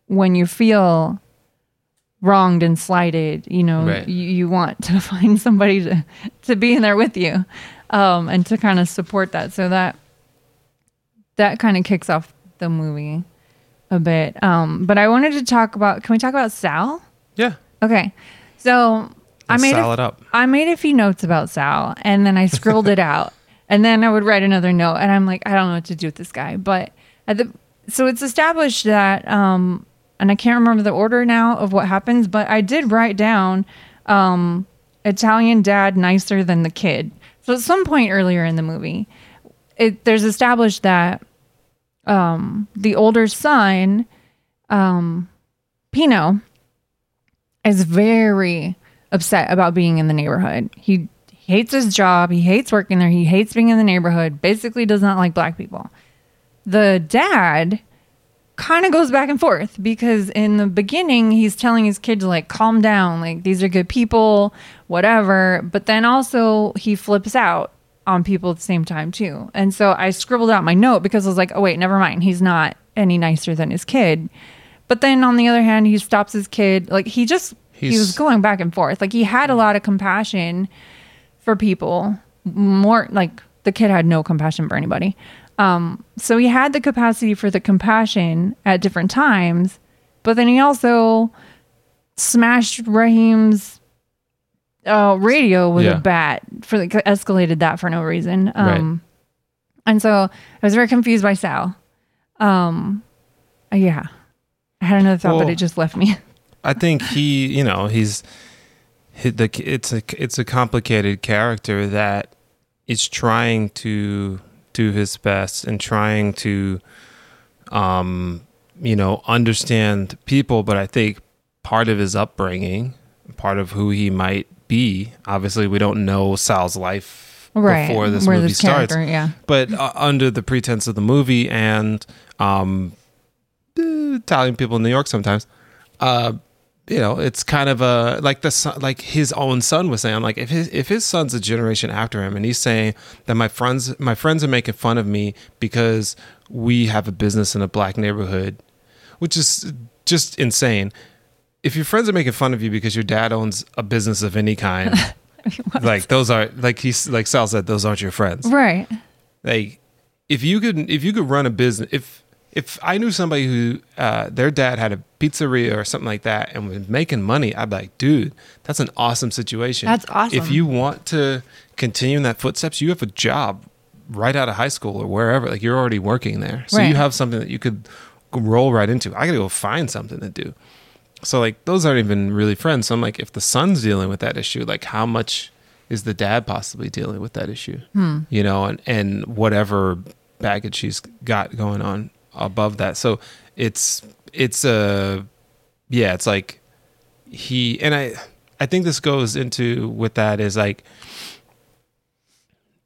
when you feel wronged and slighted, you know, Right. you, you want to find somebody to, to be in there with you um, and to kind of support that. So that that kind of kicks off the movie a bit. Um, but I wanted to talk about. Can we talk about Sal? Yeah. Okay, so I made sal a, it up. I made a few notes about Sal, and then I scribbled it out, and then I would write another note, and I'm like, I don't know what to do with this guy. But at the so it's established that, um, and I can't remember the order now of what happens, but I did write down um, Italian dad nicer than the kid. So at some point earlier in the movie, it there's established that um, the older son, um, Pino, is very upset about being in the neighborhood. He hates his job. He hates working there. He hates being in the neighborhood. Basically, does not like black people. The dad kind of goes back and forth because in the beginning he's telling his kid to like calm down like these are good people whatever but then also he flips out on people at the same time too and so i scribbled out my note because i was like oh wait never mind he's not any nicer than his kid but then on the other hand he stops his kid like he just he was going back and forth. Like he had a lot of compassion for people more like the kid had no compassion for anybody. Um so he had the capacity for the compassion at different times but then he also smashed raheem's uh radio with Yeah. a bat for like escalated that for no reason. Um Right. and so i was very confused by sal. Um yeah. I had another thought but it just left me I think he, you know, he's he, the it's a it's a complicated character that is trying to do his best and trying to um you know understand people but I think part of his upbringing, part of who he might be, obviously we don't know Sal's life before this where movie this starts. yeah. But uh, under the pretense of the movie and um, Italian people in New York sometimes, uh, you know, it's kind of a like the son, like his own son was saying, like if his if his son's a generation after him, and he's saying that my friends my friends are making fun of me because we have a business in a black neighborhood, which is just insane. If your friends are making fun of you because your dad owns a business of any kind, like those are like he's like Sal said, those aren't your friends. Right. Like if you could if you could run a business if if I knew somebody who uh, their dad had a pizzeria or something like that and was making money, I'd be like, dude, that's an awesome situation. That's awesome. If you want to continue in that footsteps, you have a job right out of high school or wherever. Like you're already working there, so Right. you have something that you could roll right into. I got to go find something to do. So like those aren't even really friends. So I'm like, if the son's dealing with that issue, like how much is the dad possibly dealing with that issue? Hmm. You know, and and whatever baggage she's got going on above that. So it's it's a yeah, it's like he and I I think this goes into with that is like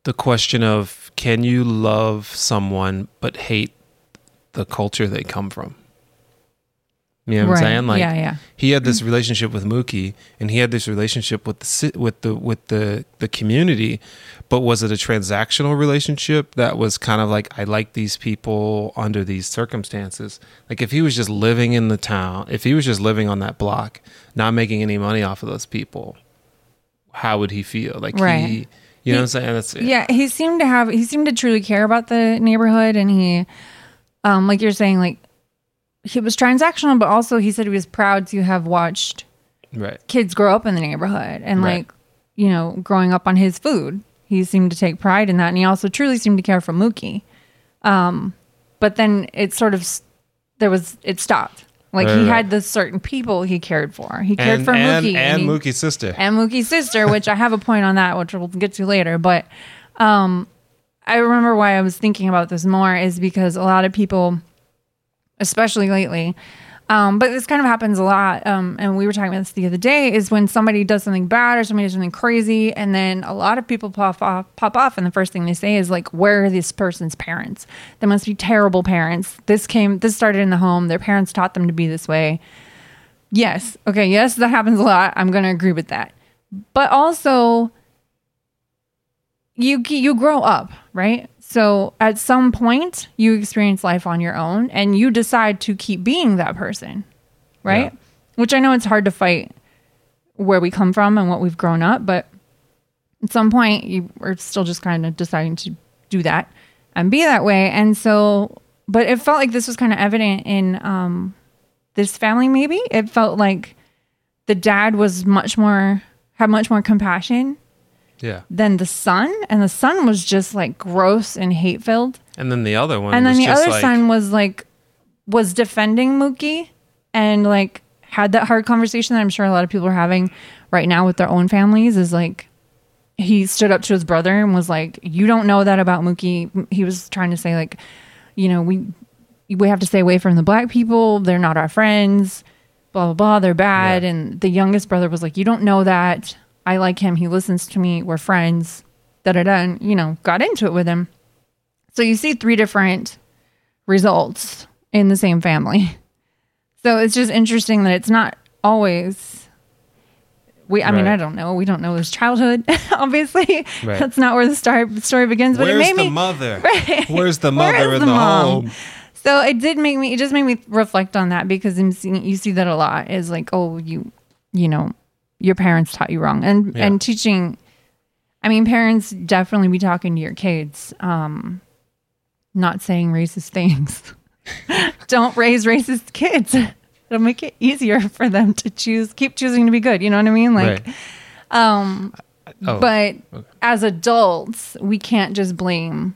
the question of can you love someone but hate the culture they come from? You know what right I'm saying? Like yeah yeah he had this relationship with Mookie, and he had this relationship with the with the with the the community. But was it a transactional relationship that was kind of like I like these people under these circumstances? Like if he was just living in the town, if he was just living on that block, not making any money off of those people, how would he feel? Like Right. he, you know what I'm saying? That's yeah he seemed to have he seemed to truly care about the neighborhood and he um like you're saying like he was transactional but also he said he was proud to have watched right. kids grow up in the neighborhood and Right. like you know growing up on his food he seemed to take pride in that and he also truly seemed to care for mookie um but then it sort of there was it stopped like he had the certain people he cared for he cared And for and, mookie and he- Mookie's sister. and Mookie's sister, which I have a point on that, which we'll get to later. But um, I remember why I was thinking about this more is because a lot of people, especially lately, um, but this kind of happens a lot. Um, and we were talking about this the other day is when somebody does something bad or somebody does something crazy, and then a lot of people pop off, pop off, and the first thing they say is like, "Where are this person's parents? They must be terrible parents. This came, this started in the home. Their parents taught them to be this way." Yes. Okay. Yes, that happens a lot. I'm going to agree with that. But also, you you grow up, right? So at some point, you experience life on your own, and you decide to keep being that person, right? Yeah. Which I know it's hard to fight where we come from and what we've grown up, but at some point, you are still just kind of deciding to do that. and be that way. And so, but it felt like this was kind of evident in um, this family. Maybe it felt like the dad was much more had much more compassion Yeah. than the son, and the son was just like gross and hate filled. And then the other one And then was the other like, son was like was defending Mookie and like had that hard conversation that I'm sure a lot of people are having right now with their own families is like he stood up to his brother and was like, "You don't know that about Mookie." He was trying to say like, you know, we we have to stay away from the black people. They're not our friends. Blah blah blah. They're bad. Yeah. And the youngest brother was like, "You don't know that. I like him. He listens to me. We're friends." Da da da. And you know, got into it with him. So you see three different results in the same family. So it's just interesting that it's not always. We, I mean, I don't know. We don't know his childhood. Obviously, Right. that's not where the story story begins. But Where's it made the me. mother? Right. Where's the mother in the the, home? So it did make me. It just made me reflect on that because I'm seeing, you see that a lot. Is like, oh, you, you know, your parents taught you wrong, and Yeah. and teaching. I mean, parents definitely be talking to your kids, um, not saying racist things. Don't raise racist kids. It'll make it easier for them to choose, keep choosing to be good. You know what I mean? Like, right. um, Oh, but as adults, we can't just blame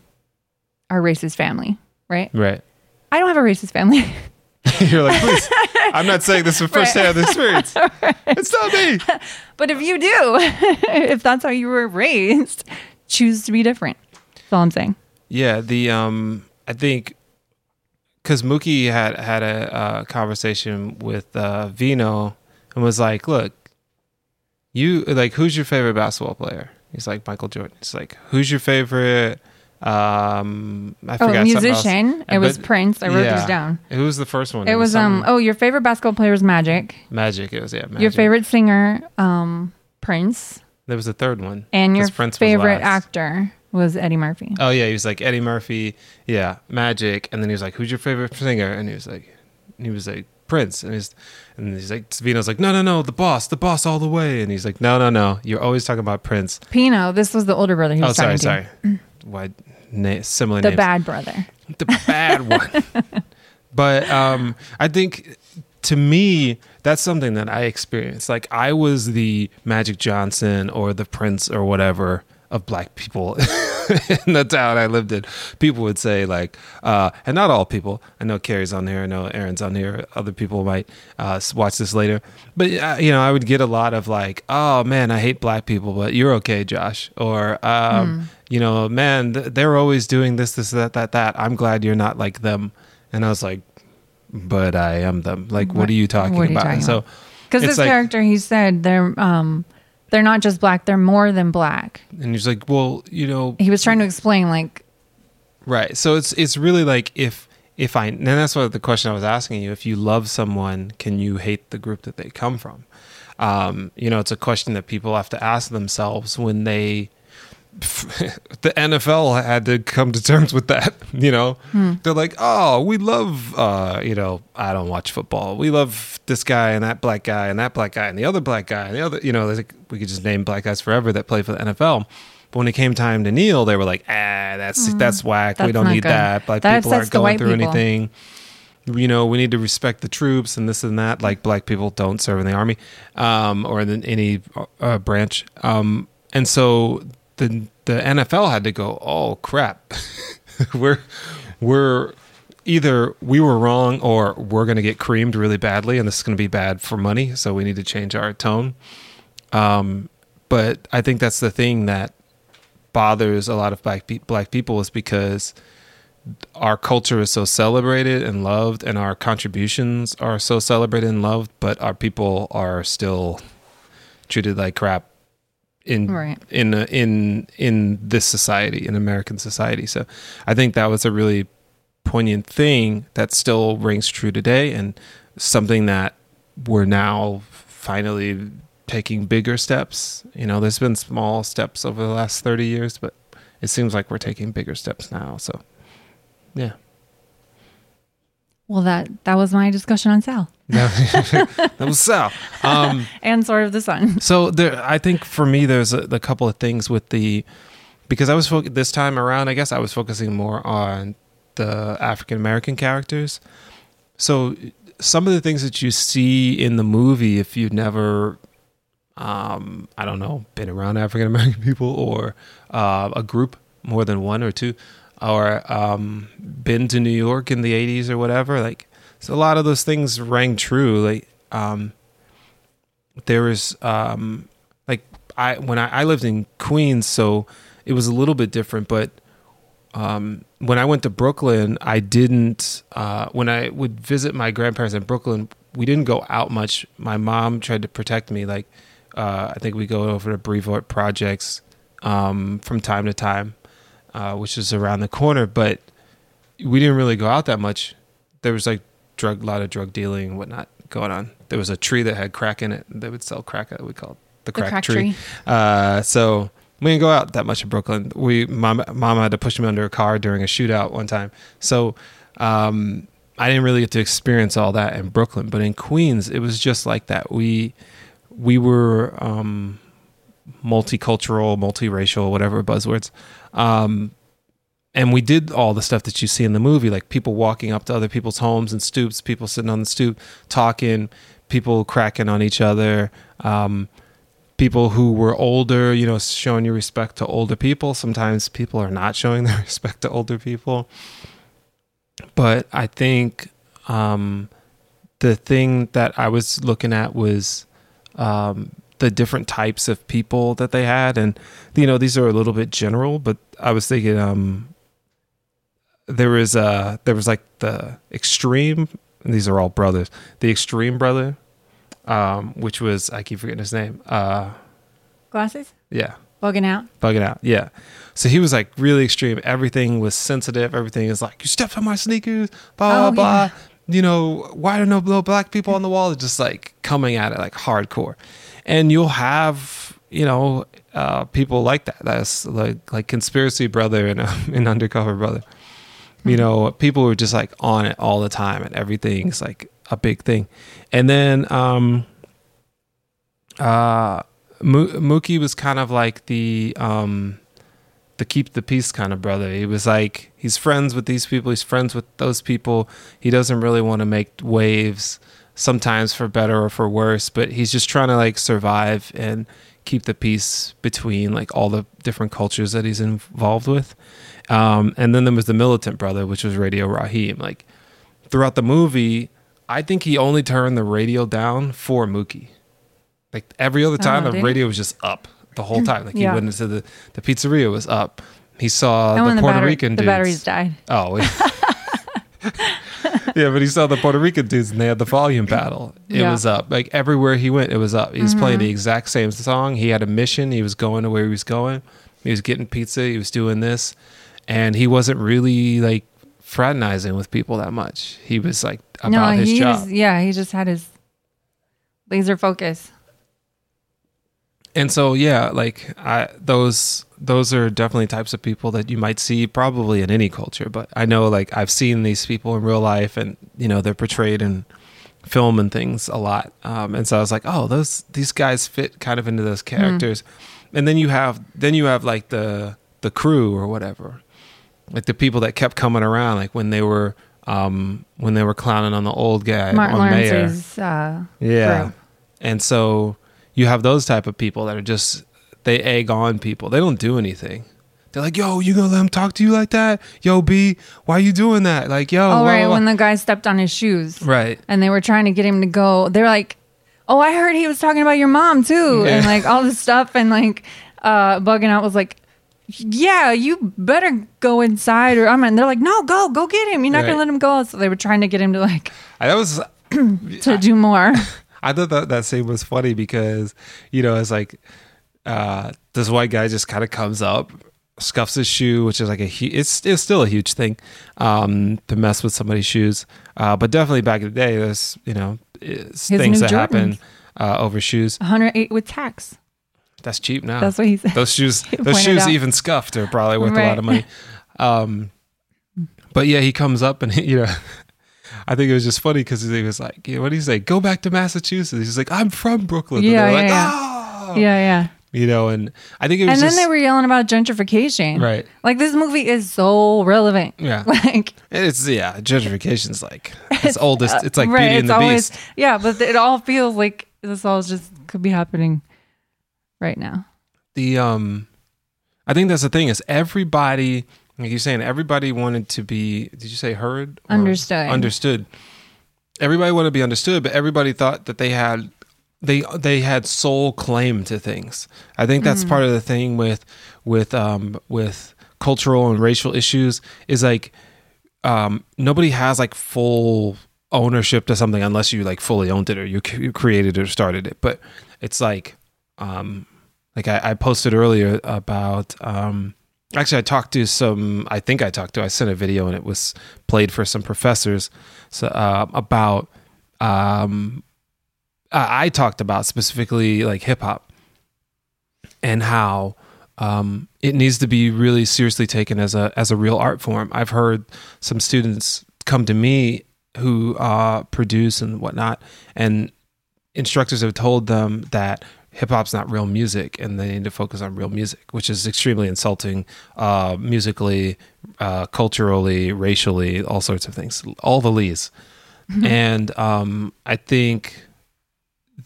our racist family, right? right. I don't have a racist family. You're like, please. I'm not saying this from firsthand experience. It's not me. but if you do, if that's how you were raised, choose to be different. That's all I'm saying. Yeah, the um, I think because Mookie had had a uh, conversation with uh, Vino and was like, "Look, you like who's your favorite basketball player?" He's like Michael Jordan. He's like, "Who's your favorite?" Um, I Oh, forgot else. musician. It was But- Prince. I wrote yeah. these down. Who was the first one? It was um. Oh, your favorite basketball player was Magic. Magic. It was yeah. Magic. Your favorite singer, um, Prince, There was a third one. and your Prince favorite last. actor was Eddie Murphy. Oh yeah, he was like Eddie Murphy, yeah, Magic, and then he was like, "Who's your favorite singer?" And he was like, he was like Prince, and he's and he's like Savino's like, "No, no, no, the boss, the boss all the way," and he's like, "No, no, no, you're always talking about Prince." Pino. This was the older brother. He was. Oh, sorry, talking to. sorry, why na- similar The names? bad brother. the bad one. but um, I think to me, that's something that I experienced. Like I was the Magic Johnson or the Prince or whatever of black people in the town I lived in. People would say like, uh, and not all people. I know Carrie's on here. I know Aaron's on here. Other people might uh, watch this later. But uh, you know, I would get a lot of like, "Oh man, I hate black people, but you're okay, Josh," or um, you know, "Man, th- they're always doing this, this, that, that, that. I'm glad you're not like them." And I was like, "But I am them. Like, what, What- are you talking what are you about?" talking so, Because this like- character, he said they're um, they're not just black; they're more than black. and he's like, "Well, you know, He was trying to explain, like, Right. So it's it's really like if if I and that's what the question I was asking you. If you love someone, can you hate the group that they come from? Um, you know, it's a question that people have to ask themselves when they. The NFL had to come to terms with that. You know, they're like, "Oh, we love, uh, you know, I don't watch football. We love this guy and that black guy and that black guy and the other black guy and the other. You know, like, we could just name black guys forever that play for the NFL." But when it came time to kneel, they were like, "Ah, that's that's whack. we don't need good. that. Black That people aren't going through people." anything. You know, we need to respect the troops and this and that. Like black people don't serve in the army um, or in any uh, branch. Um, and so the the NFL had to go. Oh crap, we're we're either we were wrong or we're going to get creamed really badly, and this is going to be bad for money. So we need to change our tone. Um, but I think that's the thing that bothers a lot of black pe- black people is because our culture is so celebrated and loved and our contributions are so celebrated and loved but our people are still treated like crap in Right. in uh, in in this society in American society. So I think that was a really poignant thing that still rings true today and something that we're now finally taking bigger steps. You know there's been small steps over the last 30 years but it seems like we're taking bigger steps now. So yeah well, that that was my discussion on Sal that was Sal. Um, and sort of the Sun. so there, I think for me, there's a, a couple of things with the because I was fo- this time around. I guess I was focusing more on the African American characters. So some of the things that you see in the movie, if you've never, um, I don't know, been around African American people or uh, a group more than one or two, or um, been to New York in the '80s or whatever, like so a lot of those things rang true. Like um, there was um, like I when I, I lived in Queens, so it was a little bit different, but um, when I went to Brooklyn, I didn't. Uh, when I would visit my grandparents in Brooklyn, we didn't go out much. My mom tried to protect me. Like uh, I think we go over to Brevoort projects um, from time to time, uh, which is around the corner. But we didn't really go out that much. There was like drug, a lot of drug dealing and whatnot going on. There was a tree that had crack in it. They would sell crack. We call it the crack, The crack tree. tree. Uh, so we didn't go out that much in Brooklyn. We mom mom had to push me under a car during a shootout one time. So um, I didn't really get to experience all that in Brooklyn, but in Queens it was just like that. We we were um, multicultural, multiracial, whatever buzzwords. Um, and we did all the stuff that you see in the movie, like people walking up to other people's homes and stoops, people sitting on the stoop talking, people cracking on each other, um, people who were older, you know, showing your respect to older people. Sometimes people are not showing their respect to older people. But I think um, the thing that I was looking at was um, the different types of people that they had, and you know, these are a little bit general, but I was thinking um, there was uh there was like the extreme. and These are all brothers. The extreme brother, um, which was I keep forgetting his name. Uh, Glasses? yeah, Buggin' Out? Buggin' Out. Yeah. So he was like really extreme. Everything was sensitive. Everything is like, you stepped on my sneakers, blah, Oh, blah, yeah. blah. You know, why are no no black people on the wall? Just like coming at it like hardcore. And you'll have, you know, uh, people like that. That's like like conspiracy brother and an undercover brother. You know, people who are just like on it all the time and everything's like a big thing. And then um uh Mookie was kind of like the um the keep the peace kind of brother. He was like he's friends with these people, he's friends with those people. He doesn't really want to make waves sometimes for better or for worse, but he's just trying to like survive and keep the peace between like all the different cultures that he's involved with. Um and then there was the militant brother, which was Radio Raheem. Like throughout the movie, I think he only turned the radio down for Mookie. Like every other time, Oh, the radio was just up the whole time. Like he went into the the pizzeria was up. He saw and the the, Puerto batter- Rican the dudes. batteries died. Oh, yeah. but he saw the Puerto Rican dudes and they had the volume battle. It Yeah. was up. Like everywhere he went, it was up. He was playing Mm-hmm. the exact same song. He had a mission. He was going to where he was going. He was getting pizza. He was doing this. And he wasn't really like fraternizing with people that much. He was like about no, his job. was, yeah, he just had his laser focus. And so yeah like i those those are definitely types of people that you might see probably in any culture. But i know like i've seen these people in real life and you know they're portrayed in film and things a lot. Um, and so i was like oh those these guys fit kind of into those characters. And then you have then you have like the the crew or whatever. Like the people that kept coming around like when they were um when they were clowning on the old guy Martin on mayor Lawrence's uh, yeah. group. And so you have those type of people that are just they egg on people. They don't do anything. They're like, "Yo, you gonna let him talk to you like that? Yo, B, why you doing that? Like, yo, Oh, right. blah, When the guy stepped on his shoes right, and they were trying to get him to go, they're like, oh, I heard he was talking about your mom too. And like all this stuff. And like, uh, Buggin' Out was like, yeah, you better go inside or I'm and they're like, no, go, go get him. You're not Right. gonna let him go. So they were trying to get him to like I, that was. to do more. I thought that that scene was funny because you know it's like uh, this white guy just kind of comes up, scuffs his shoe, which is like a hu- it's it's still a huge thing um, to mess with somebody's shoes. Uh, but definitely back in the day, there's you know it's things that happen uh, over shoes. 108 with tax. That's cheap now. That's what he said. those shoes those shoes out. even scuffed are probably worth a lot of money um but yeah he comes up and you know i think it was just funny because he was like know, what do you say go back to massachusetts he's like i'm from brooklyn And Yeah, yeah, like yeah. oh Yeah, yeah. you know, and I think it was And then just they were yelling about gentrification. right. Like this movie is so relevant. Yeah. Like It's yeah, gentrification's like it's oldest. It's like right, Beauty and it's the always- Beast. Yeah, but it all feels like this all just could be happening right now. The um, I think that's the thing is everybody, like you're saying, everybody wanted to be. Did you say heard? or Understood. Understood. Everybody wanted to be understood, but everybody thought that they had they they had sole claim to things. I think that's Mm-hmm. part of the thing with with um with cultural and racial issues is like um nobody has like full ownership to something unless you like fully owned it or you, c- you created it or started it. But it's like um like I, I posted earlier about um actually I talked to some I think I talked to I sent a video and it was played for some professors so uh, about um I talked about specifically like hip hop and how um, it needs to be really seriously taken as a as a real art form. I've heard some students come to me who uh, produce and whatnot, and instructors have told them that hip hop's not real music and they need to focus on real music, which is extremely insulting uh, musically, uh, culturally, racially, all sorts of things, all the lees. and um, I think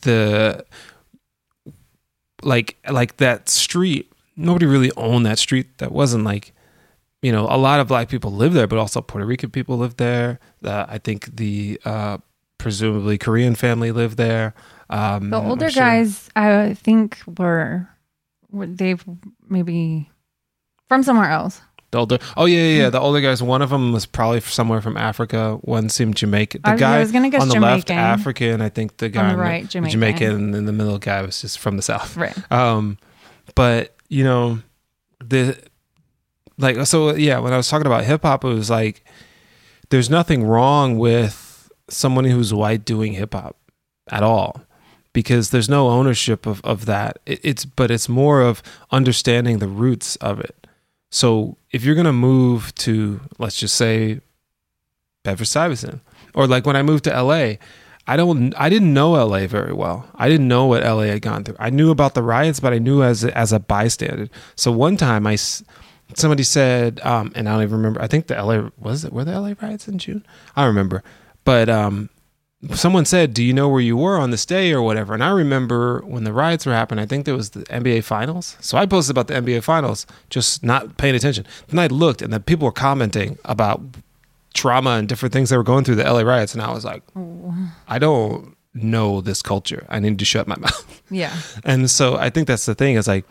the like like that street nobody really owned that street that wasn't like you know a lot of black people live there but also puerto rican people live there. Uh, i think the uh presumably korean family lived there um The older sure- guys, I think, were, were they've maybe from somewhere else. the older oh yeah yeah, yeah the older guys one of them was probably somewhere from africa one seemed jamaican the I was- I guy was gonna guess on the left african i think the guy the right, Jamaican. jamaican and the middle guy was just from the south Right. Um, but you know, the like so yeah. When I was talking about hip hop, it was like there's nothing wrong with someone who's white doing hip hop at all because there's no ownership of of that. It, it's but it's more of understanding the roots of it. So if you're gonna move to let's just say Bedford Stuyvesant, or like when I moved to LA, I don't I didn't know LA very well. I didn't know what LA had gone through. I knew about the riots, but I knew as as a bystander. So one time I somebody said um and I don't even remember. I think the LA was it were the LA riots in June? I remember. But um someone said, "Do you know where you were on this day or whatever?" And I remember when the riots were happening. I think there was the NBA finals. So I posted about the NBA finals, just not paying attention. Then I looked, and the people were commenting about trauma and different things that were going through the LA riots, and I was like, I don't know this culture. I need to shut my mouth. Yeah. And so I think that's the thing is like,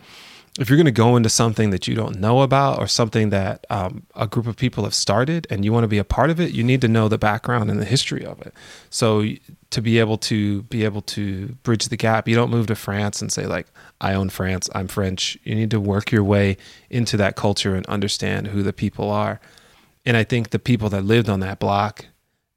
if you're going to go into something that you don't know about or something that um, a group of people have started and you want to be a part of it, you need to know the background and the history of it. So to be able to be able to bridge the gap, you don't move to France and say like, I own France, I'm French. You need to work your way into that culture and understand who the people are. And I think the people that lived on that block,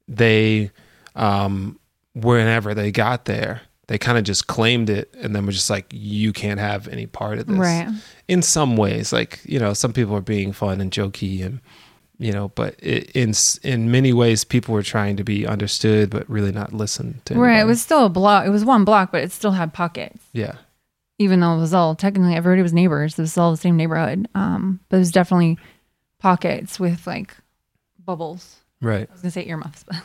they, um, whenever they got there, they kind of just claimed it and then were just like, you can't have any part of this. Right. In some ways, like, you know, some people are being fun and jokey and, you know, but it, in in many ways, people were trying to be understood, but really not listened to. Right. It was still a block. It was one block, but it still had pockets. yeah, Even though it was all technically everybody was neighbors. It was all the same neighborhood. Um, but it was definitely pockets with like bubbles. right. I was gonna say earmuffs, but like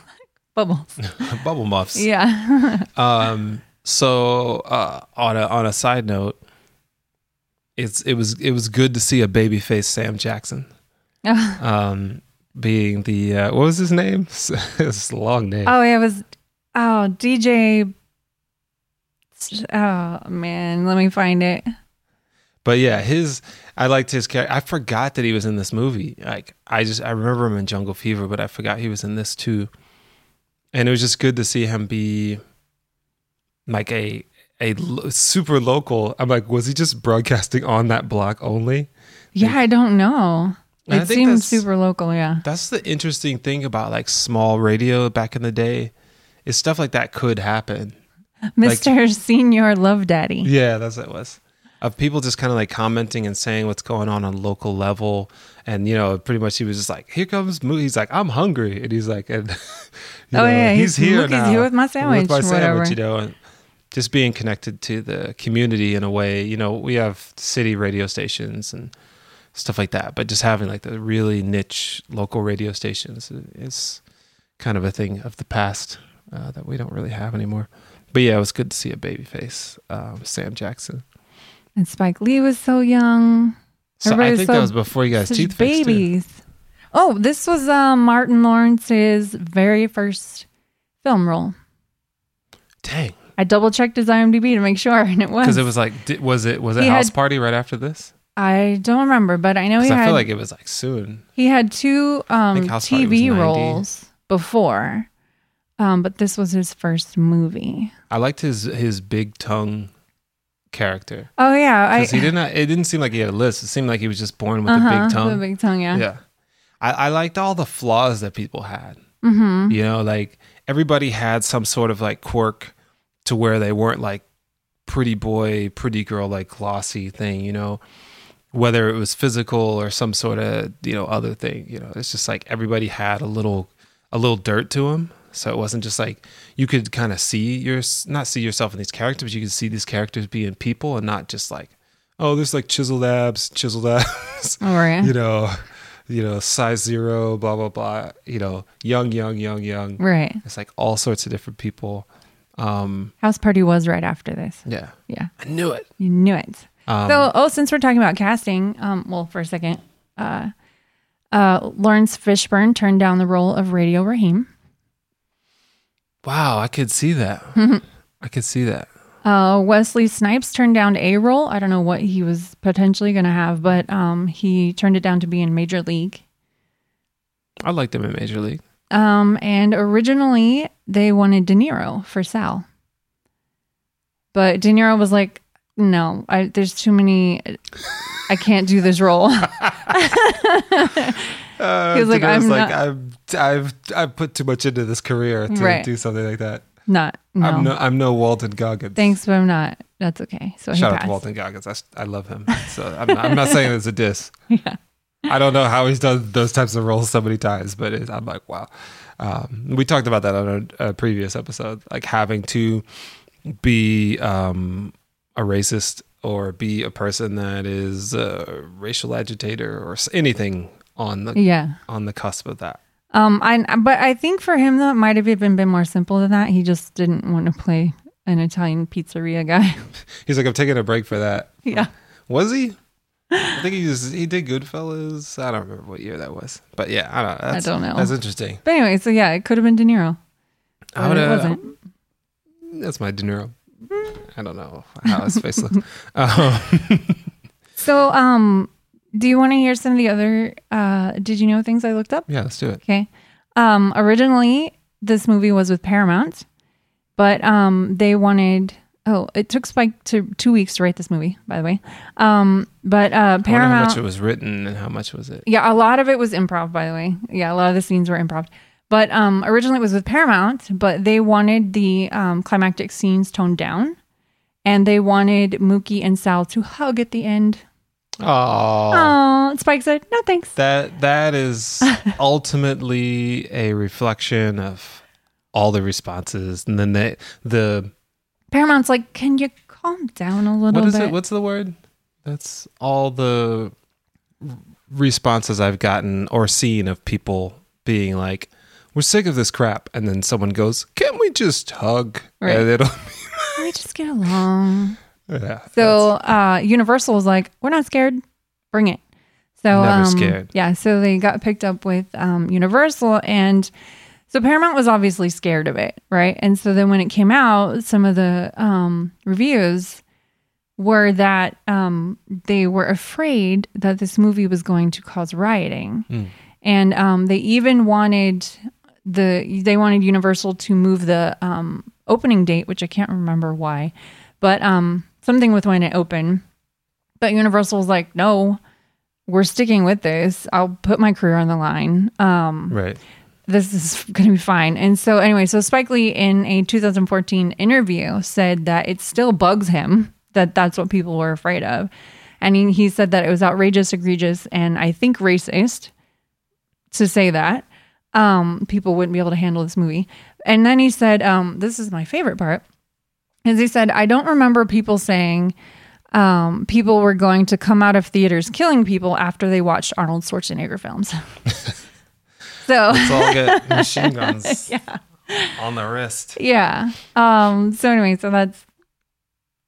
bubbles. Bubble muffs. Yeah. Um. So, uh, on a on a side note, it's it was it was good to see a babyface Sam Jackson. Um, being the uh, what was his name? it's a long name. oh, yeah, it was oh DJ. Oh man, let me find it. But yeah, his I liked his character. I forgot that he was in this movie. Like I just I remember him in Jungle Fever, but I forgot he was in this too. And it was just good to see him be like a a super local. I'm like, was he just broadcasting on that block only? Yeah, I don't know. It seemed super local. Yeah. That's the interesting thing about like small radio back in the day. Is stuff like that could happen. Mr. Senior Love Daddy. Yeah, that's what it was. Of people just kind of like commenting and saying what's going on on local level, and you know, pretty much he was just like, "Here comes Moo." He's like, "I'm hungry," and he's like, "And you Oh, yeah, he's, he's- here look, he's here with my sandwich, with my or whatever. sandwich," you know. And just being connected to the community in a way. You know, we have city radio stations and stuff like that, but just having like the really niche local radio stations is kind of a thing of the past uh, that we don't really have anymore. But yeah, it was good to see a baby face, um, Sam Jackson. And Spike Lee was so young. So I Everybody was think so- that was before you guys teeth babies. Oh, this was um, Martin Lawrence's very first film role. Dang, I double checked his IMDb to make sure, and it was. because it was like, di- was it was it He House had- Party right after this? I don't remember, but I know he I had feel like it was like soon. he had two um, think House Party was TV roles before, um, but this was his first movie. I liked his his big tongue character Oh yeah, I because he didn't. It didn't seem like he had a list. It seemed like he was just born with uh-huh, a big tongue. The big tongue, yeah. yeah, I, I liked all the flaws that people had. Mm-hmm. You know, like everybody had some sort of like quirk to where they weren't like pretty boy, pretty girl, like glossy thing. You know, whether it was physical or some sort of you know other thing. You know, it's just like everybody had a little a little dirt to them. So it wasn't just like you could kind of see your not see yourself in these characters, but you could see these characters being people and not just like, oh, there's like chiseled abs, chiseled abs, Oh, right. you know, you know, size zero, blah blah blah, you know, young, young, young, young. Right. It's like all sorts of different people. Um, House Party was right after this. yeah, Yeah, I knew it. you knew it. Um, so, oh, since we're talking about casting, um, well, for a second, uh, uh, Laurence Fishburne turned down the role of Radio Raheem. wow, I could see that. I could see that. Uh, Wesley Snipes turned down a role. I don't know what he was potentially going to have, but um, he turned it down to be in Major League. I liked him in Major League. Um, and originally they wanted De Niro for Sal, but De Niro was like, "No, I, there's too many. I can't do this role." Uh, He was like, "I'm like I've I've I've put too much into this career to Right. do something like that. Not no. I'm no I'm no Walton Goggins. Thanks, but I'm not. That's okay. So Shout out to Walton Goggins. I, I love him. So I'm not, I'm not saying it's a diss. Yeah. I don't know how he's done those types of roles so many times, but it, I'm like, wow. Um, we talked about that on a, a previous episode, like having to be um, a racist or be a person that is a racial agitator or anything on the Yeah. on the cusp of that. Um. I. But I think for him though, it might have even been more simple than that. He just didn't want to play an Italian pizzeria guy. He's like, I'm taking a break for that. yeah. Was he? I think he was, he did Goodfellas. I don't remember what year that was, but yeah, I don't. That's, don't know. That's interesting. But anyway, so yeah, it could have been De Niro. I would it have. wasn't. That's my De Niro. I don't know how his face looks. Um, So, um, do you want to hear some of the other? Uh, did you know things I looked up? yeah, let's do it. Okay. Um, originally, this movie was with Paramount, but um, they wanted. Oh, it took Spike to two weeks to write this movie, by the way. Um, but uh, I wonder how much it was written and how much was it. Yeah, a lot of it was improv, by the way. Yeah, a lot of the scenes were improv. But um, originally it was with Paramount, but they wanted the um, climactic scenes toned down, and they wanted Mookie and Sal to hug at the end. Oh, Oh, Spike said, "No, thanks." that that is ultimately a reflection of all the responses, and then the the Paramount's like, "Can you calm down a little what is bit?" it? What's the word? That's all the responses I've gotten or seen of people being like, "We're sick of this crap," and then someone goes, "Can't we just hug?" Right. And it'll, Can we just get along? yeah. So uh, Universal was like, "We're not scared. Bring it." So Never um, scared. Yeah, so they got picked up with um, Universal, and so Paramount was obviously scared of it, right? And so then when it came out, some of the um, reviews were that um, they were afraid that this movie was going to cause rioting, Mm. and um, they even wanted the they wanted Universal to move the um, opening date, which I can't remember why, but um, something with when it opened. But Universal was like, no, we're sticking with this. I'll put my career on the line. Um, right. This is going to be fine. And so, anyway, so Spike Lee in a 2014 interview said that it still bugs him that that's what people were afraid of. And he, he said that it was outrageous, egregious, and I think racist to say that. Um, people wouldn't be able to handle this movie. And then he said, um, this is my favorite part. As he said, I don't remember people saying um, people were going to come out of theaters killing people after they watched Arnold Schwarzenegger films. so Let's all get machine guns on the wrist. yeah. Um, so anyway, so that's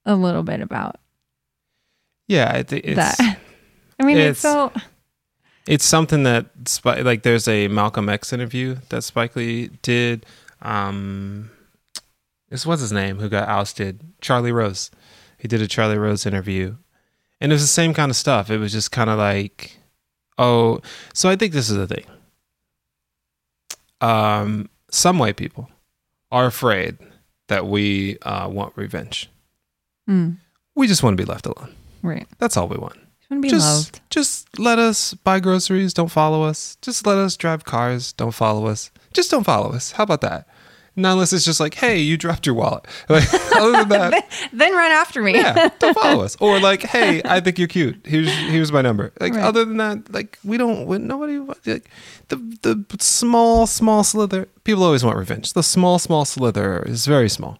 a little bit about Yeah, I it's that. I mean, it's, it's- so it's something that like there's a Malcolm X interview that Spike Lee did. Um, this was his name who got ousted? Charlie Rose. He did a Charlie Rose interview, and it was the same kind of stuff. It was just kind of like, oh, so I think this is the thing. Um, some white people are afraid that we uh, want revenge. mm, We just want to be left alone. right. That's all we want. Just just let us buy groceries don't follow us. Just let us drive cars don't follow us. Just don't follow us. How about that not unless it's just like hey you dropped your wallet. Like other than that Then run after me. yeah don't follow us. Or like hey i think you're cute. Here's here's my number. Like Right. other than that like we don't we, nobody like the the small small slither people always want revenge. The small small slither is very small.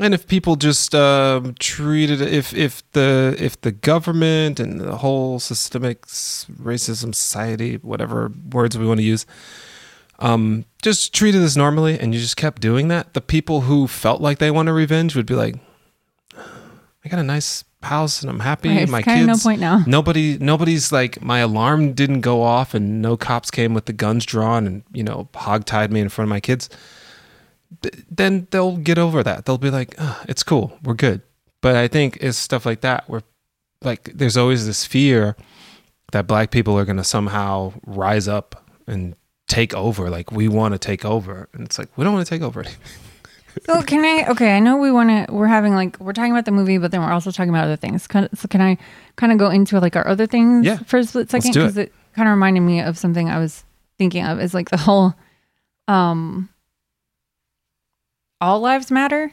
And if people just um, treated if if the if the government and the whole systemic racism society whatever words we want to use um, just treated this normally and you just kept doing that the people who felt like they wanted revenge would be like I got a nice house and I'm happy Right, my kind of no point now. nobody nobody's like my alarm didn't go off and no cops came with the guns drawn and you know hogtied me in front of my kids. Th- then they'll get over that. They'll be like "Ah, it's cool we're good. But i think it's stuff like that where like there's always this fear that black people are going to somehow rise up and take over like we want to take over and it's like we don't want to take over anything. So can I? Okay, I know we want to. We're having like we're talking about the movie, but then we're also talking about other things. So can I kind of go into like our other things Yeah. for a split second? do it. Because it kind of reminded me of something I was thinking of. Is like the whole, um, all lives matter,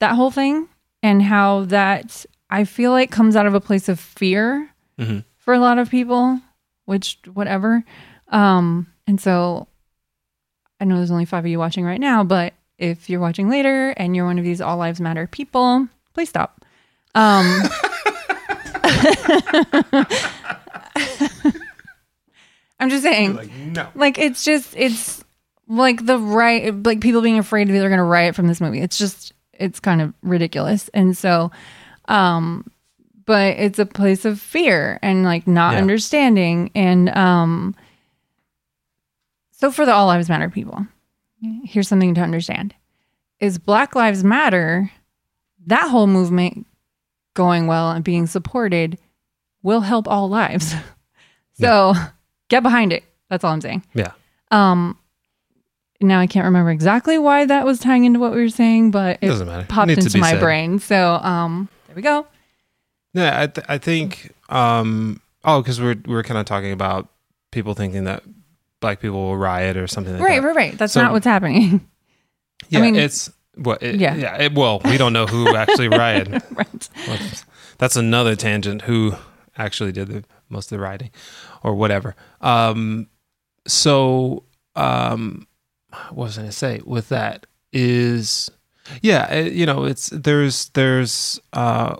that whole thing, and how that I feel like comes out of a place of fear Mhm. for a lot of people, which whatever. Um, and so I know there's only five of you watching right now, but if you're watching later and you're one of these all lives matter people, please stop. Um, I'm just saying, like no like it's just it's like the right like people being afraid they're going to riot from this movie. It's just it's kind of ridiculous, and so, um, but it's a place of fear and like not Yeah. understanding, and um, so for the all lives matter people, here's something to understand: is Black Lives Matter, that whole movement going well and being supported will help all lives. so get behind it. That's all I'm saying. yeah Um, now I can't remember exactly why that was tying into what we were saying, but it Doesn't matter. popped into my said. brain. So, um, there we go. Yeah, I, th- I think. Um, oh, because we're we're kind of talking about people thinking that black people will riot or something like right, that. right, right. That's So- not what's happening. Yeah, mean- it's what. It, Yeah. yeah, It, well, we don't know who actually rioted. right. Well, That's another tangent. Who actually did the most of the rioting, or whatever. Um, so um, what was I going to say with that? Is yeah, it, you know, it's there's there's uh,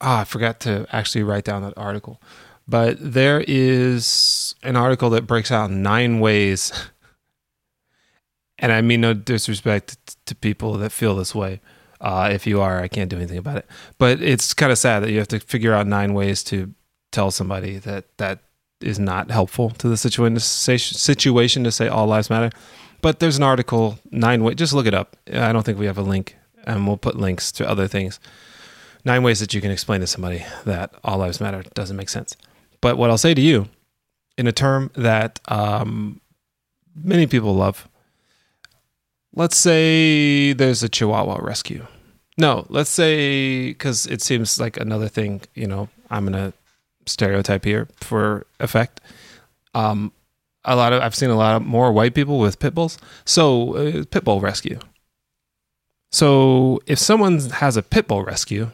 ah, I forgot to actually write down that article, but there is an article that breaks out nine ways. And I mean no disrespect to people that feel this way. Uh, if you are, I can't do anything about it. But it's kind of sad that you have to figure out nine ways to tell somebody that that is not helpful to the situation situation to say all lives matter. But there's an article nine ways. Just look it up. I don't think we have a link, and we'll put links to other things. Nine ways that you can explain to somebody that all lives matter doesn't make sense. But what I'll say to you, in a term that um, many people love, let's say there's a Chihuahua rescue. No, let's say because it seems like another thing. You know, I'm gonna stereotype here for effect. Um, a lot of I've seen a lot of more white people with pit bulls. So uh, pit bull rescue. So if someone has a pit bull rescue,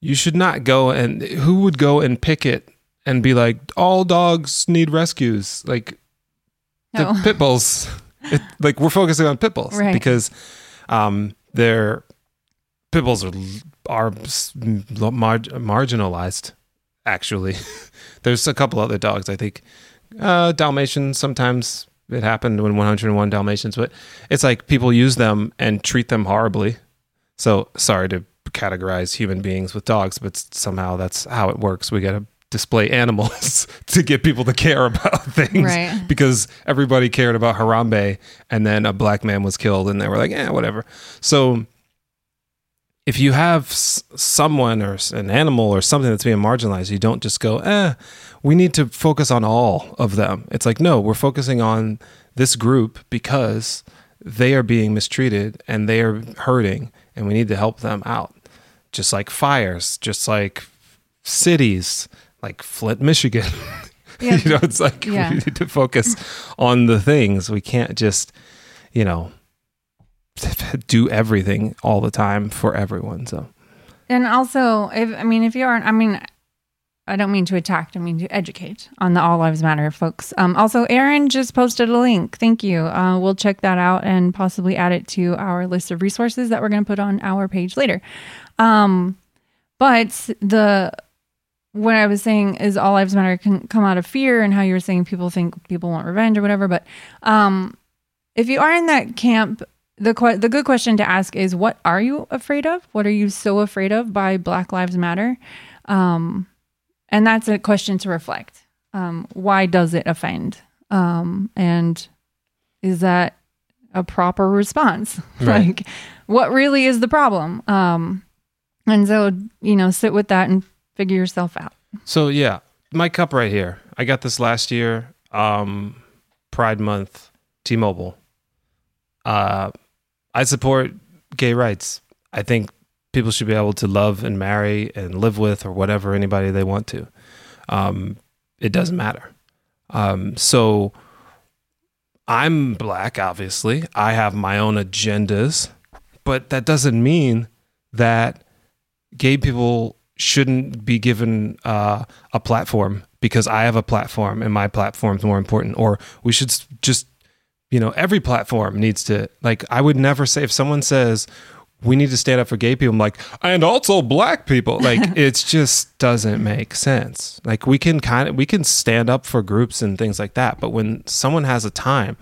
you should not go and who would go and pick it and be like all dogs need rescues like No. the pit bulls it, like we're focusing on pit bulls Right. because um they're pit bulls are are mar- marginalized. Actually, there's a couple other dogs. I think uh, Dalmatians sometimes it happened when 101 Dalmatians, but it's like people use them and treat them horribly. So sorry to categorize human beings with dogs, but somehow that's how it works. We got to display animals to get people to care about things Right. because everybody cared about Harambe and then a black man was killed and they were like, yeah, whatever. So if you have s- someone or an animal or something that's being marginalized, you don't just go, eh, we need to focus on all of them. It's like, no, we're focusing on this group because they are being mistreated and they are hurting and we need to help them out. Just like fires, just like cities, like Flint, Michigan. Yeah. you know, it's like Yeah. we need to focus on the things. We can't just, you know, do everything all the time for everyone. So And also, if I mean, if you aren't, I mean, I don't mean to attack. I mean to educate on the All Lives Matter, folks. Um, also, Aaron just posted a link. Thank you. Uh, we'll check that out and possibly add it to our list of resources that we're going to put on our page later. Um, but the what I was saying is All Lives Matter can come out of fear, and how you were saying people think people want revenge or whatever. But um, if you are in that camp, the que- the good question to ask is, what are you afraid of? What are you so afraid of by Black Lives Matter? Um, and that's a question to reflect. Um, why does it offend? Um, and is that a proper response? Right. like, what really is the problem? Um, and so, you know, sit with that and figure yourself out. So yeah, my cup right here. I got this last year, um, Pride Month, T-Mobile. Uh, I support gay rights. I think people should be able to love and marry and live with or whatever anybody they want to. Um, it doesn't matter. Um, so I'm black, obviously. I have my own agendas, but that doesn't mean that gay people shouldn't be given uh, a platform because I have a platform and my platform's more important. Or we should just, you know, every platform needs to, like, I would never say if someone says, we need to stand up for gay people. I'm like, and also black people. Like, it just doesn't make sense. Like, we can kind of, we can stand up for groups and things like that. But when someone has a time,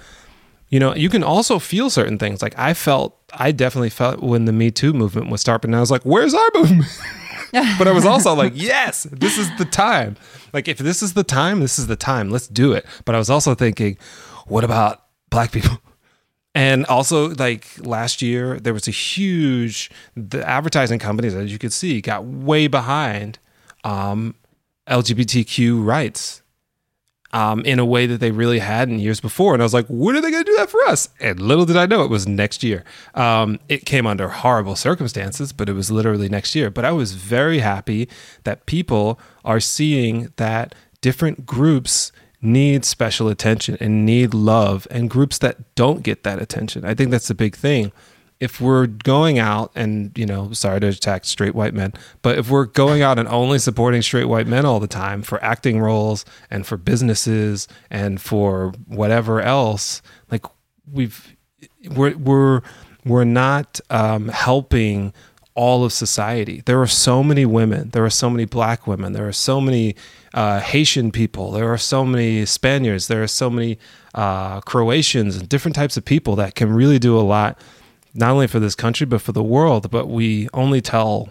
you know, you can also feel certain things. Like, I felt, I definitely felt when the Me Too movement was starting, I was like, where's our movement? but I was also like, yes, this is the time. Like, if this is the time, this is the time. Let's do it. But I was also thinking, what about black people? And also, like last year, there was a huge, the advertising companies, as you could see, got way behind um, LGBTQ rights um, in a way that they really hadn't years before. And I was like, when are they going to do that for us? And little did I know it was next year. Um, it came under horrible circumstances, but it was literally next year. But I was very happy that people are seeing that different groups need special attention and need love, and groups that don't get that attention. I think that's a big thing if we're going out and you know sorry to attack straight white men but if we're going out and only supporting straight white men all the time for acting roles and for businesses and for whatever else like we've we're we're we're not um, helping all of society. There are so many women there are so many black women there are so many uh, haitian people there are so many spaniards there are so many uh, croatians and different types of people that can really do a lot not only for this country but for the world but we only tell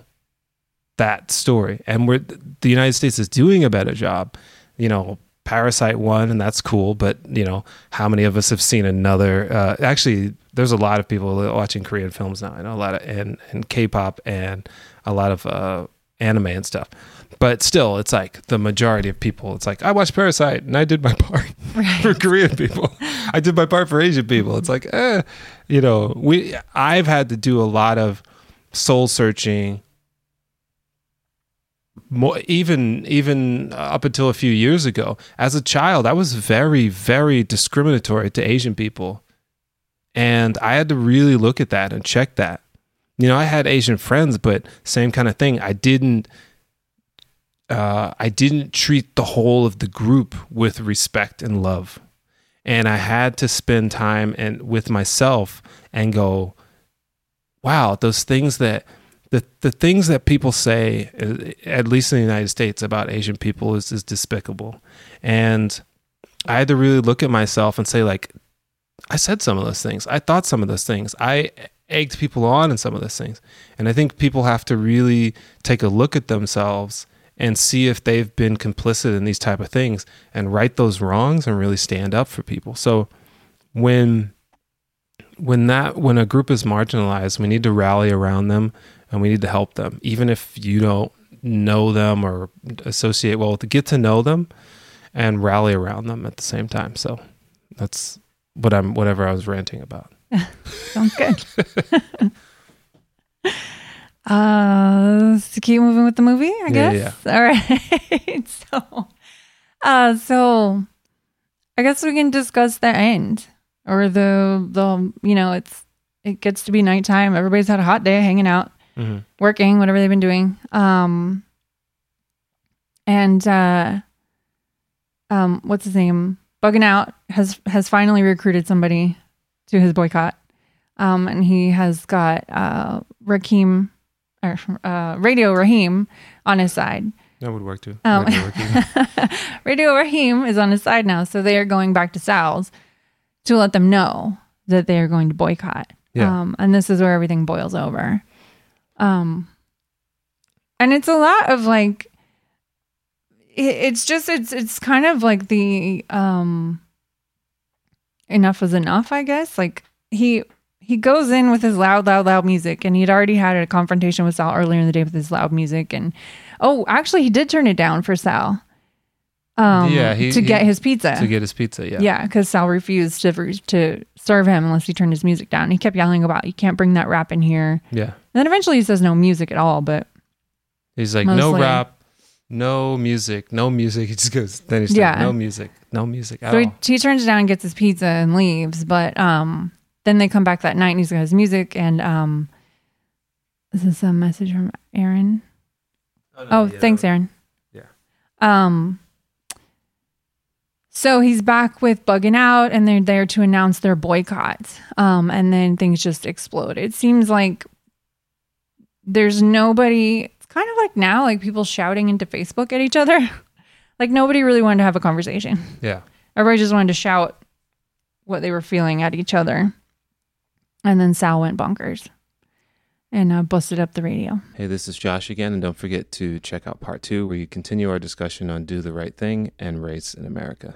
that story. And we're the united states is doing a better job. You know parasite won and that's cool but you know how many of us have seen another uh, actually there's a lot of people watching korean films now. I know a lot of and, and k-pop and a lot of uh, anime and stuff. But still it's like the majority of people it's like i watched parasite and i did my part for korean people. I did my part for asian people. It's like eh, you know we i've had to do a lot of soul searching more, even even up until a few years ago. As a child i was very very discriminatory to asian people. And i had to really look at that and check that. You know i had asian friends but same kind of thing. I didn't uh, i didn't treat the whole of the group with respect and love and i had to spend time and with myself and go wow those things that the the things that people say, uh, at least in the United States, about Asian people is is despicable, and I had to really look at myself and say like, I said some of those things, I thought some of those things, I egged people on in some of those things, and I think people have to really take a look at themselves and see if they've been complicit in these type of things and right those wrongs and really stand up for people. So when when that when a group is marginalized, we need to rally around them and we need to help them, even if you don't know them or associate well with them, get to know them and rally around them at the same time. So that's what I'm whatever I was ranting about. Sounds good. uh, to keep moving with the movie, I Yeah, guess. All right. so, uh, so I guess we can discuss the end or the the you know it's it gets to be nighttime. Everybody's had a hot day, hanging out, Mhm. working, whatever they've been doing. Um, and uh, um, what's his name? Buggin' Out has has finally recruited somebody to his boycott. Um, and he has got uh, Raheem, or uh, Radio Raheem on his side. That would work too. Um, That would work. Radio Raheem is on his side now, so they are going back to Sal's to let them know that they are going to boycott. Yeah. Um, and this is where everything boils over. Um, and it's a lot of like, it, it's just it's it's kind of like the um, enough is enough, I guess. Like he he goes in with his loud, loud, loud music, and he'd already had a confrontation with Sal earlier in the day with his loud music, and oh, actually, he did turn it down for Sal. Um, Yeah, he- to get he- his pizza. to get his pizza, yeah. Yeah, because Sal refused to to serve him unless he turned his music down. He kept yelling about you can't bring that rap in here. Yeah. And then eventually he says no music at all. But He's like, no rap, no music, no music. He just goes, then he's Yeah. like, no music, no music at so he, all. he turns it down, and gets his pizza, and leaves. But um, then they come back that night, and he's got his music. And um, is this a message from Aaron? Oh, thanks, Aaron. Yeah. Um. So he's back with Buggin' Out, and they're there to announce their boycott. Um, and then things just explode. It seems like there's nobody. It's kind of like now, like people shouting into Facebook at each other. like nobody really wanted to have a conversation. Yeah. Everybody just wanted to shout what they were feeling at each other. And then Sal went bonkers and uh, busted up the radio. Hey, this is Josh again, and don't forget to check out part two, where you continue our discussion on Do the Right Thing and race in America.